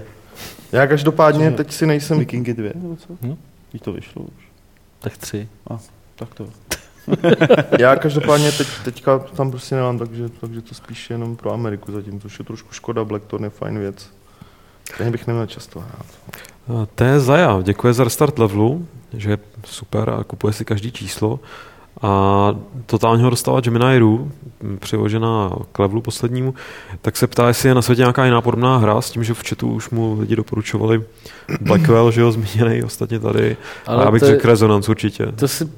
Já každopádně teď si nejsem... Vikingy 2, nebo co? No. Když to vyšlo už. Tak 3. Tak to. Já každopádně teď, teďka tam prostě nemám, takže, takže to spíš jenom pro Ameriku zatím, což je trošku škoda, Blackthorn je fajn věc. Ten bych neměl často hrát. Uh, T. Zaja, děkuje za restart levelu, že je super a kupuje si každý číslo. A totálně ho dostala Gemini Ru, m, přiložená k levelu poslednímu, tak se ptá, jestli je na světě nějaká jiná podobná hra, s tím, že v chatu už mu lidi doporučovali Blackwell, že jo, zmíněný ostatně tady. Ale Ale já bych to, je- řekl Resonance určitě. to, si,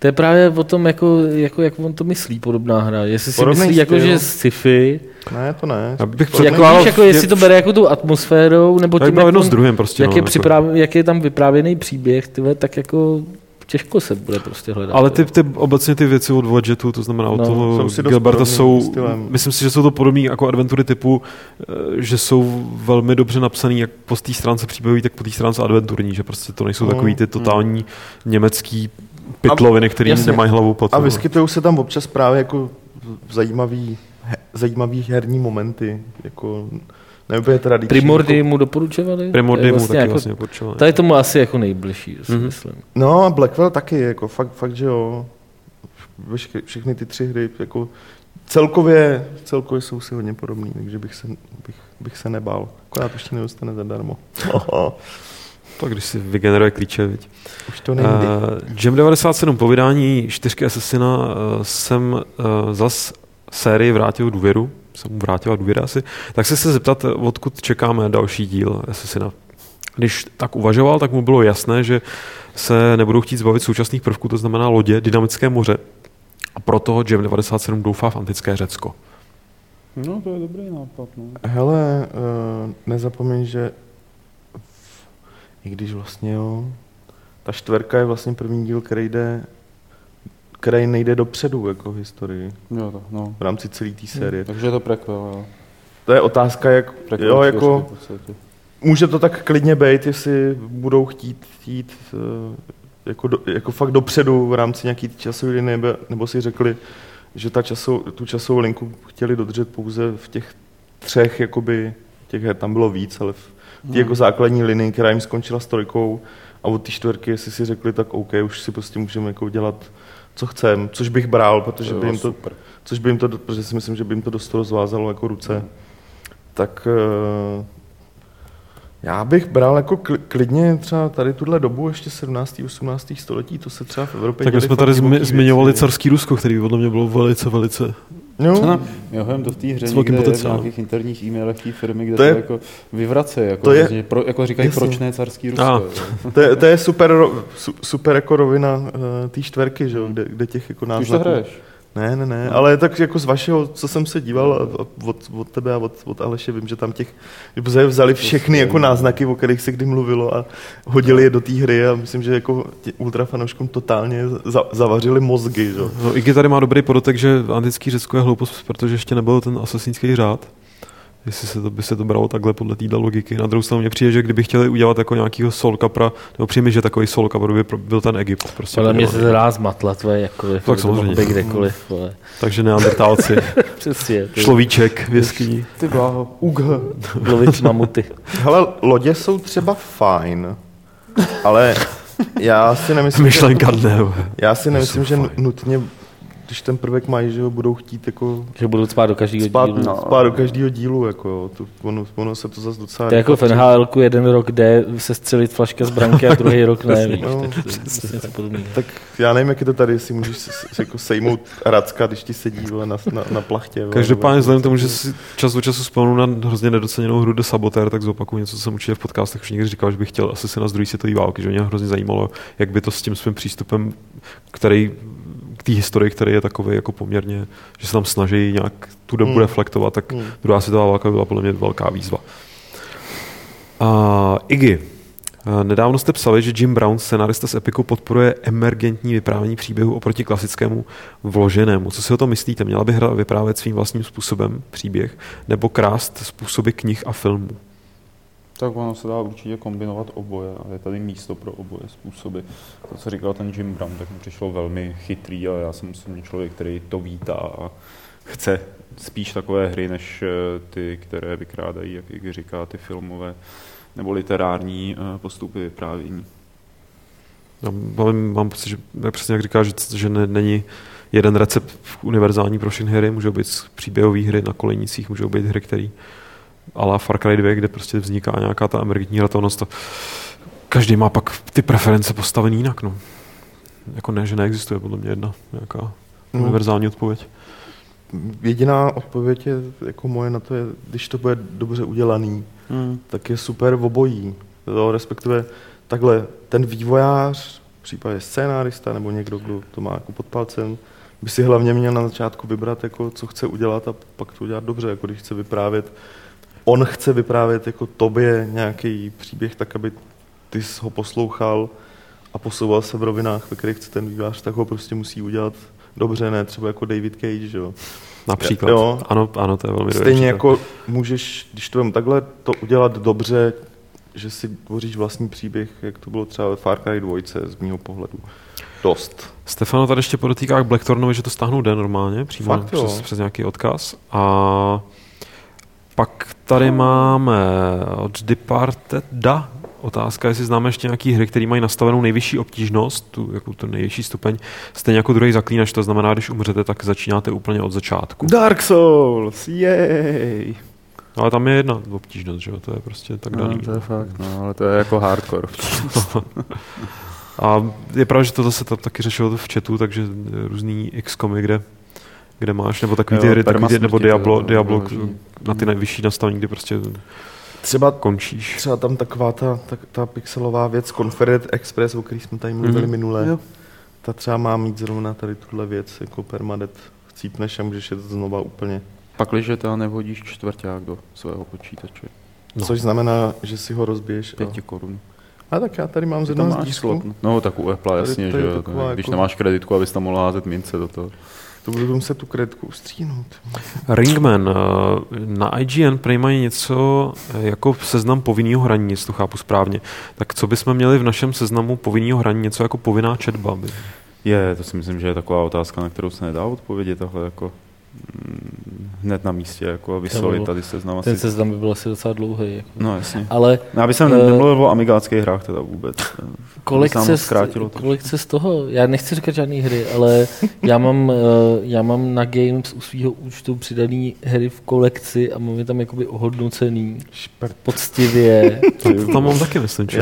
to je právě o tom, jako, jako, jak on to myslí, podobná hra. Jestli si Podobný myslí, jako, že sci-fi, Ne, to ne. Já bych Podobný- před- jako, víš, jako, jestli to bere jako tu atmosférou, nebo tím, jak, jedno on, s druhým prostě. jak, no, je jako. připráv, jak je tam vyprávěný příběh, tyhle, tak jako těžko se bude prostě hledat. Ale ty, ty obecně ty věci od Wadgetu, to znamená od No, toho si dost Gilberta, jsou, stylem. myslím si, že jsou to podobné jako adventury typu, eh, že jsou velmi dobře napsaný jak po té stránce příběhový, tak po té stránce adventurní, že prostě to nejsou Mm, takový ty totální německý pytloviny, které nemají hlavu pod A vyskytují se tam občas právě jako zajímavý, he, zajímavý herní momenty, jako nebude tradiční. Primordy Jako, mu doporučovali? Primordy To je mu taky jako, vlastně. To je tomu asi jako nejbližší, si Mhm. myslím. no a Blackwell taky, jako fakt, fakt že jo. Vešky, všechny ty tři hry, jako celkově, celkově jsou si hodně podobný, takže bych se, bych, bych se nebál. Akorát už to nedostane zadarmo. Tak když si vygeneruje klíče, viď. už to nejde. Uh, Jam 97 po vydání čtyřky Assassina uh, jsem uh, zas sérii vrátil důvěru, jsem mu vrátila důvěru asi, tak se se zeptat, odkud čekáme další díl Assassina. Když tak uvažoval, tak mu bylo jasné, že se nebudou chtít zbavit současných prvků, to znamená lodě, dynamické moře. A proto Jam 97 doufá v antické Řecko. No, to je dobrý nápad, no. Hele, uh, nezapomeň, že i když vlastně jo, ta čtverka je vlastně první díl, který jde který nejde dopředu jako v historii, Jo, to, no. v rámci celé té série. Takže je to prequel, jo. To je otázka, jak, Prequel jo, jako, může to tak klidně být, jestli budou chtít, chtít eh, jako, do, jako fakt dopředu v rámci nějaký časové linie, nebo, nebo si řekli, že ta časou, tu časovou linku chtěli dodržet pouze v těch třech, jakoby, těch her tam bylo víc, ale v Hmm. té jako základní linii, která jim skončila s trojkou a od té čtvrky, jestli si řekli, tak OK, už si prostě můžeme jako dělat, co chcem, což bych bral, protože by jim to, super. což by jim to, protože si myslím, že by jim to dost rozvázalo jako ruce, tak eh, já bych bral jako kli- klidně třeba tady tuhle dobu, ještě 17. 18. století, to se třeba v Evropě Tak my jsme tady zmi- zmiňovali věci. carský Rusko, který podle mě bylo velice, velice No, Jo, jen to v té hře S někde je v nějakých interních e-mailech té firmy, kde To to, je- jako vyvrace, jako, to je- vlastně, pro, jako říkají, jasně. proč ne carský Rusko. A. jo. to je, to je super, ro- su- super jako rovina uh, té čtverky, že? jo, Kde, kde těch jako Ty už to hraješ. Ne, ne, ne, ale tak jako z vašeho, co jsem se díval od, od tebe a od, od Aleše, vím, že tam těch, vzali všechny jako náznaky, o kterých se kdy mluvilo a hodili je do té hry a myslím, že jako ultrafanouškům totálně za, zavařili mozgy, že? No, Iggy tady má dobrý podotek, že antický Řecko je hloupost, protože ještě nebyl ten asasínský řád. Jestli se to, by se to bralo takhle podle téhle logiky. Na druhou stranu mě přijde, že kdyby chtěli udělat jako nějakýho Soul Capra, nebo přijmi, že takový Soul Capra by byl ten Egypt. Prostě Podle mě se dá zmatla tvoje jakkoliv. Tak to mohlo samozřejmě. kdekoliv, vole. Takže neandertálci, Přesně. ty človíček v jeskyni. Ty bláho, ugh. Lovit mamuty. Hele, lodě jsou třeba fajn, ale já si nemyslím, že, Myšlenka dne. já si nemyslím, že fajn. nutně, když ten prvek mají, že ho budou chtít jako Že budou spát do každého spát, dílu. no. spát do každého dílu, jako jo. To, ono, ono, se to zase docela... To je jako v nhl jeden rok jde se střelit flaška z branky a druhý rok ne. víš, No, tak to podobného. Tak já nevím, jak je to tady, jestli můžeš s- s- jako sejmout racka, když ti sedí na, na, na plachtě. Každopádně vzhledem k tomu, že si čas od času vzpomenu na hrozně nedoceněnou hru The Saboteur, tak zopakuju něco, co jsem určitě v podcastech už někdy říkal, že bych chtěl asi se na z druhé světové války, že mě hrozně zajímalo, jak by to s tím svým přístupem, který té historii, který je takový jako poměrně, že se tam snaží nějak tu dobu Hmm. reflektovat, tak Hmm. druhá světová válka byla podle mě velká výzva. A Iggy, a Nedávno jste psali, že Jim Brown, scenarista z Epiku, podporuje emergentní vyprávění příběhu oproti klasickému vloženému. Co si o to myslíte? Měla by hra vyprávět svým vlastním způsobem příběh nebo krást způsoby knih a filmů? Tak ono se dá určitě kombinovat oboje a je tady místo pro oboje způsoby. To, co říkal ten Jim Brown, tak mi přišlo velmi chytrý a já jsem osobně člověk, který to vítá a chce spíš takové hry, než eh, ty, které vykrádají, jak říká, ty filmové nebo literární eh, postupy vyprávění. Já mám, mám pocit, že jak přesně jak říká, že, že ne, není jeden recept univerzální pro všechny hry, můžou být příběhové hry na kolejnicích, můžou být hry, které a la Far Cry 2, kde prostě vzniká nějaká ta emergentní hratelnost. To každý má pak ty preference postavený jinak. No. Jako ne, že neexistuje podle mě jedna nějaká No. univerzální odpověď. Jediná odpověď je, jako moje na to je, když to bude dobře udělaný, Hmm. tak je super v obojí. Jo, respektive takhle, ten vývojář, v případě scénárista nebo někdo, kdo to má jako pod palcem, by si hlavně měl na začátku vybrat, jako, co chce udělat a pak to udělat dobře, jako když chce vyprávět. On chce vyprávět jako tobě nějaký příběh tak, aby ty jsi ho poslouchal a posouval se v rovinách, ve kterých chce ten vývojář, tak ho prostě musí udělat dobře, ne třeba jako David Cage, že jo. Například. Jo. Ano, ano, to je velmi Stejně důležité. jako můžeš, když to vem takhle, to udělat dobře, že si tvoříš vlastní příběh, jak to bylo třeba ve Far Cry 2 z mého pohledu. Dost. Stefano tady ještě podotýká k Blackthornovi, že to stáhnout jde normálně, přímo Fakt jo. přes, přes nějaký odkaz. A pak tady máme od Departeda otázka, jestli známe ještě nějaký hry, které mají nastavenou nejvyšší obtížnost, tu, jako ten nejvyšší stupeň, stejně jako druhý zaklínač, to znamená, když umřete, tak začínáte úplně od začátku. Dark Souls, jej! Ale tam je jedna obtížnost, že jo, to je prostě tak daný. No, to je fakt, no, ale to je jako hardcore. A je pravda, že to zase tam taky řešilo v chatu, takže různý XCOMy, kde, kde máš, nebo takový ty hry, takový ty, nebo to Diablo, je Diablo na ty nejvyšší nastavení, kdy prostě Třeba, končíš. třeba tam taková ta, ta, ta pixelová věc, Confederate Express, o který jsme tady mluvili Mhm. minule, Jo. ta třeba má mít zrovna tady tuhle věc, jako permadet chcípneš a můžeš jet znova úplně. Pakliže teda nevhodíš čtvrták do svého počítače. No. Což znamená, že si ho rozbiješ. Pěti korun. A tak já tady mám z Ty tam jednoho z máš slot. dísků. No tak u Apple Tady jasně, to je že jo. taková Když jako- nemáš kreditku, abys tam mohl házet mince do toho. To budu muset tu kreditku ustříhnout. Ringman, eh, na IGN mají něco eh, jako seznam povinného hraní, jestli to chápu správně. Tak co bychom měli v našem seznamu povinného hraní, něco jako povinná četba? By. Je, to si myslím, že je taková otázka, na kterou se nedá odpovědět takhle jako hned na místě, jako bylo- tady seznam Ten asi. seznam by byl asi docela dlouhý. Jako. No jasně. Ale Já bych jsem Eh, nemluvil o amigáckých hrách teda vůbec. zkrátilo trošku. kolik se z toho, já nechci říkat žádný hry, ale já mám, eh, já mám na Games u svého účtu přidaný hry v kolekci a mám je tam jakoby ohodnocený Šprt. poctivě. To tam mám taky, myslím, že.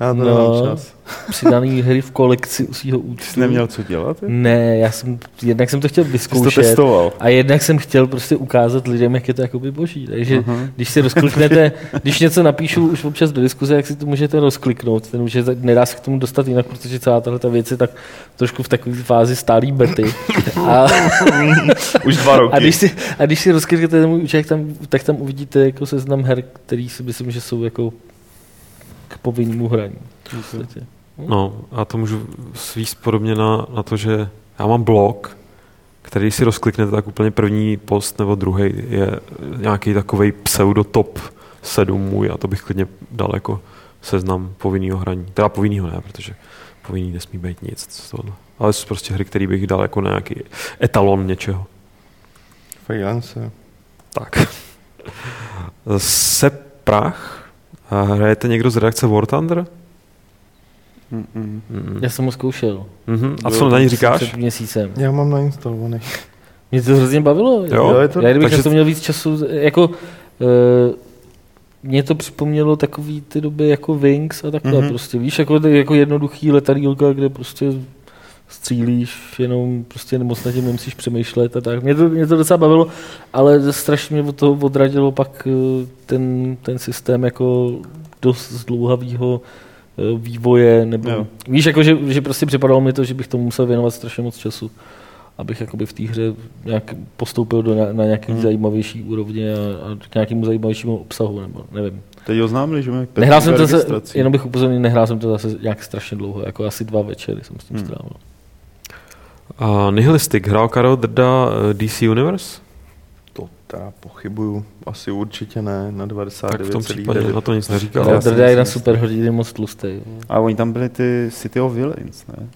Já to No. nemám čas. přidaný hry v kolekci u svého účtu. jsi neměl co dělat? je? Ne, já jsem, jednak jsem to chtěl Ty jsi to vyzkoušet testoval. a jednak jsem chtěl prostě ukázat lidem, jak je to jakoby boží. Takže Aha. když si rozkliknete, když něco napíšu už občas do diskuze, jak si to můžete rozkliknout. Ten už je, nedá se k tomu dostat jinak, protože celá tahle ta věc je tak trošku v takové fázi stálý bety. A, Už dva roky. a, když si, a když si rozkliknete ten můj účet, tam, tak tam uvidíte jako seznam her, který si myslím, že jsou jako povinnému hraní. No, a to můžu svíst podobně na, na to, že já mám blog, který si rozkliknete, tak úplně první post nebo druhý je nějaký takový pseudo top 7 můj a to bych klidně dal jako seznam povinného hraní. Teda povinného ne, protože povinný nesmí být nic z tohohle. Ale jsou prostě hry, které bych dal jako na nějaký etalon něčeho. Freelance. Tak. Se prach. A hrajete někdo z reakce War Thunder? Mm-mm. Mm. Já jsem ho zkoušel. Mhm. A co na ní říkáš? Před měsícem. Já mám nainstalovaný. Mě to hrozně bavilo. Jo? Jo, je to- Já kdybych takže na to měl víc času, jako uh, mě to připomnělo takový ty doby jako Wings a takhle Mhm. mm-hmm. prostě, víš, jako, jako jednoduchý letadílka, kde prostě střílíš, jenom prostě moc na tím nemusíš přemýšlet a tak. Mě to, mě to docela bavilo, ale strašně mě od toho odradilo pak eh, ten, ten systém jako dost zdlouhavého eh, vývoje, nebo Jo. víš, jako, že, že prostě připadalo mi to, že bych tomu musel věnovat strašně moc času abych jakoby v té hře nějak postoupil do, na, na nějaký Hmm. zajímavější úrovně a, a k nějakému zajímavějšímu obsahu, nebo nevím. Teď oznámili, že mají Nehrál jsem to, zase, jenom bych upozornil, nehrál jsem to zase nějak strašně dlouho, jako asi dva večery jsem s tím Hmm. strávil. A Nihilistic, hrál Karel Drda eh, DC Universe? To teda pochybuju. Asi určitě ne. Na Tak v tom případě 99,9. na to nic neříkal. Si Drda je na super hodiny moc tlustý. A oni tam byli ty City of Villains, ne?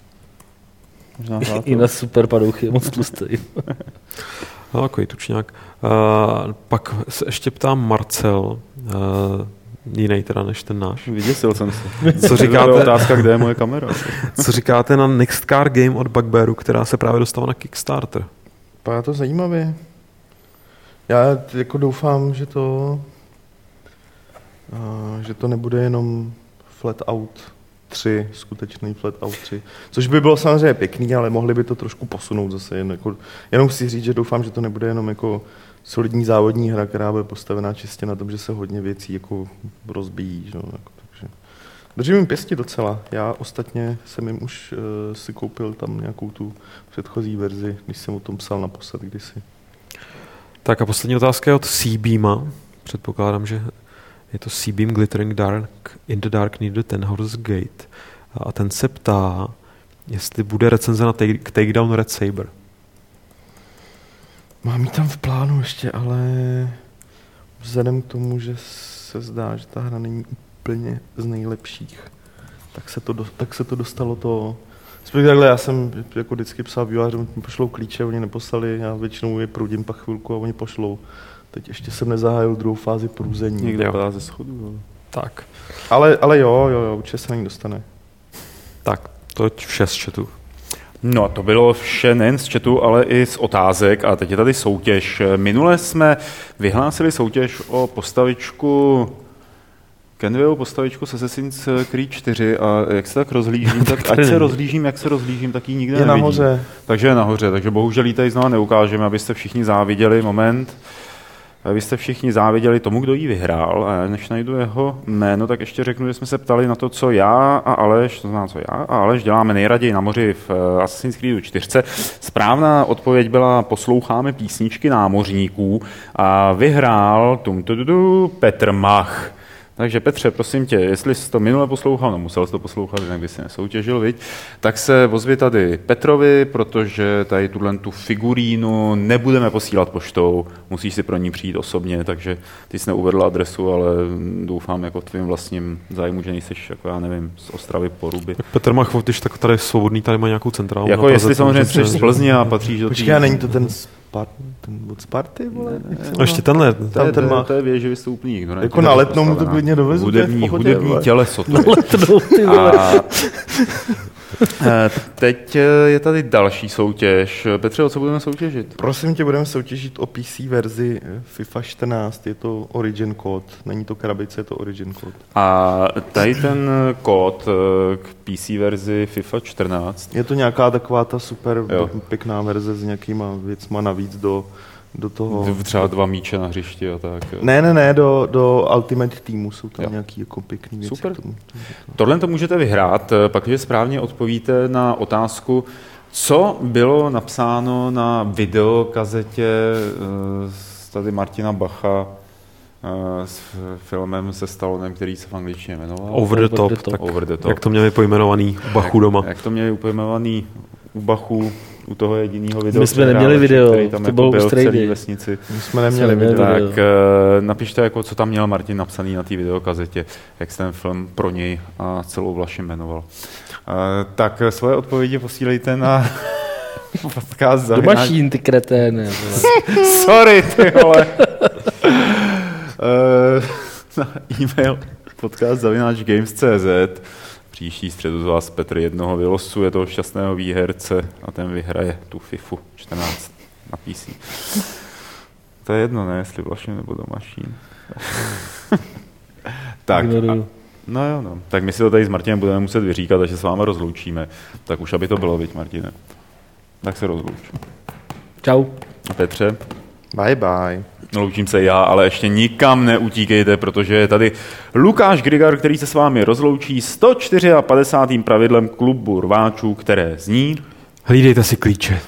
Možná I na super padouchy je moc tlustý. No, takový tučňák. Uh, pak se ještě ptám Marcel, uh, jiný teda než ten náš. Vyděsil jsem se. Co říkáte, otázka, kde je moje kamera. co říkáte na Next Car Game od Bugbearu, která se právě dostala na Kickstarter? Vypadá to zajímavě. Já jako doufám, že to, a, že to nebude jenom flat out 3, skutečný flat out 3. Což by bylo samozřejmě pěkný, ale mohli by to trošku posunout zase. Jen jako, jenom chci říct, že doufám, že to nebude jenom jako solidní závodní hra, která bude postavená čistě na tom, že se hodně věcí jako rozbíjí. Že? Jako, takže. Držím jim pěsti docela. Já ostatně jsem jim už uh, si koupil tam nějakou tu předchozí verzi, když jsem o tom psal naposled kdysi. Tak a poslední otázka je od Seabeama. Předpokládám, že je to Seabeam Glittering Dark in the Dark Near the Ten Horse Gate. A ten se ptá, jestli bude recenze na Takedown Red Saber. Mám ji tam v plánu ještě, ale vzhledem k tomu, že se zdá, že ta hra není úplně z nejlepších, tak se to, do, tak se to dostalo to... Spíš takhle, já jsem jako vždycky psal vývojářům, mi pošlou klíče, oni neposlali, já většinou je prudím pak chvilku a oni pošlou. Teď ještě jsem nezahájil druhou fázi průzení. Někdo Jo. padá ze schodu. ale- Tak, Ale, ale jo, jo, jo, určitě se na ní dostane. tak, to je vše z chatu. No, to bylo vše nejen z chatu, ale i z otázek a teď je tady soutěž. Minule jsme vyhlásili soutěž o postavičku Kenville postavičku z Assassin's Creed 4 a jak se tak rozhlížím, tak ať se není. rozhlížím, jak se rozhlížím, tak ji nikde Je nevidím. nahoře. Takže je nahoře, takže bohužel ji tady znova neukážeme, abyste všichni záviděli. Moment. Abyste všichni záviděli tomu, kdo ji vyhrál. A než najdu jeho jméno, tak ještě řeknu, že jsme se ptali na to, co já a Aleš, to znamená, co já a Aleš děláme nejraději na moři v eh, Assassin's Creed 4. Správná odpověď byla, posloucháme písničky námořníků a vyhrál tum, tu, tu, tu, Petr Mach. Takže Petře, prosím tě, jestli jsi to minule poslouchal, no musel jsi to poslouchat, jinak by si nesoutěžil, viď? tak se ozvi tady Petrovi, protože tady tuhle tu figurínu nebudeme posílat poštou, musíš si pro ní přijít osobně, takže ty jsi neuvedl adresu, ale doufám jako tvým vlastním zájmu, že nejsi jako já nevím, z Ostravy Poruby. Tak Petr Mach, když tak tady svobodný, tady má nějakou centrálu. Jako jestli samozřejmě jsi z. Plzně a patříš do Počkej, a není to ten, Spart, ten od Sparty, vole? Se No ještě tenhle, to je, tam ten to, je, má- to je věž, že vy jste úplný ignoranti. Jako na letnou mu to klidně dovezu, to je v Hudební, pohodě, hudební vole. těleso. To je. Letnou, ty vole. A teď eh, je tady další soutěž. Petře, o co budeme soutěžit? Prosím tě, budeme soutěžit o PC verzi eh, FIFA 14, je to Origin kód, není to krabice, je to Origin kód. A tady ten kód eh, k PC verzi FIFA 14. Je to nějaká taková ta super Jo. pěkná verze s nějakýma věcma navíc do, do toho... Třeba dva míče na hřišti a tak. jo. Ne, ne, ne, do, do Ultimate Teamu jsou tam Jo. nějaký jako pěkný věci. Super. k Tomu. Tohle to můžete vyhrát, eh, pak, když správně odpovíte na otázku, co bylo napsáno na videokazetě eh, tady Martina Bacha eh, s filmem se Stallonem, který se v angličtině jmenoval. over the Over top, the top. tak Over the top. jak to měli pojmenovaný u Bachu doma. Jak to měli upojmenovaný u Bachu, u toho jediného videa. My jsme neměli video, který tam to jako bylo byl u v celé vesnici. My jsme neměli Jsme video. Tak video. eh, napište, jako, co tam měl Martin napsaný na té videokazetě, jak se ten film pro něj a celou Vlaši jmenoval. Eh, Tak eh, svoje odpovědi posílejte na podcast Do mašín, ty kreténe. Sorry, ty vole. Eh, na e-mail podcast zavináč games.cz Příští středu z vás Petr jednoho vylosuje toho šťastného výherce a ten vyhraje tu FIFU 14 na PC. To je jedno, ne, jestli Vlašim nebo Domašín. tak, a, no jo, no. Tak my si to tady s Martinem budeme muset vyříkat, takže se s váma rozloučíme. Tak už aby to bylo, viď, Martine. Tak se rozlouč. Čau. A Petře, Bye bye. Loučím se já, ale ještě nikam neutíkejte, protože je tady Lukáš Grigar, který se s vámi rozloučí 154. pravidlem klubu rváčů, které zní... Hlídejte si klíče.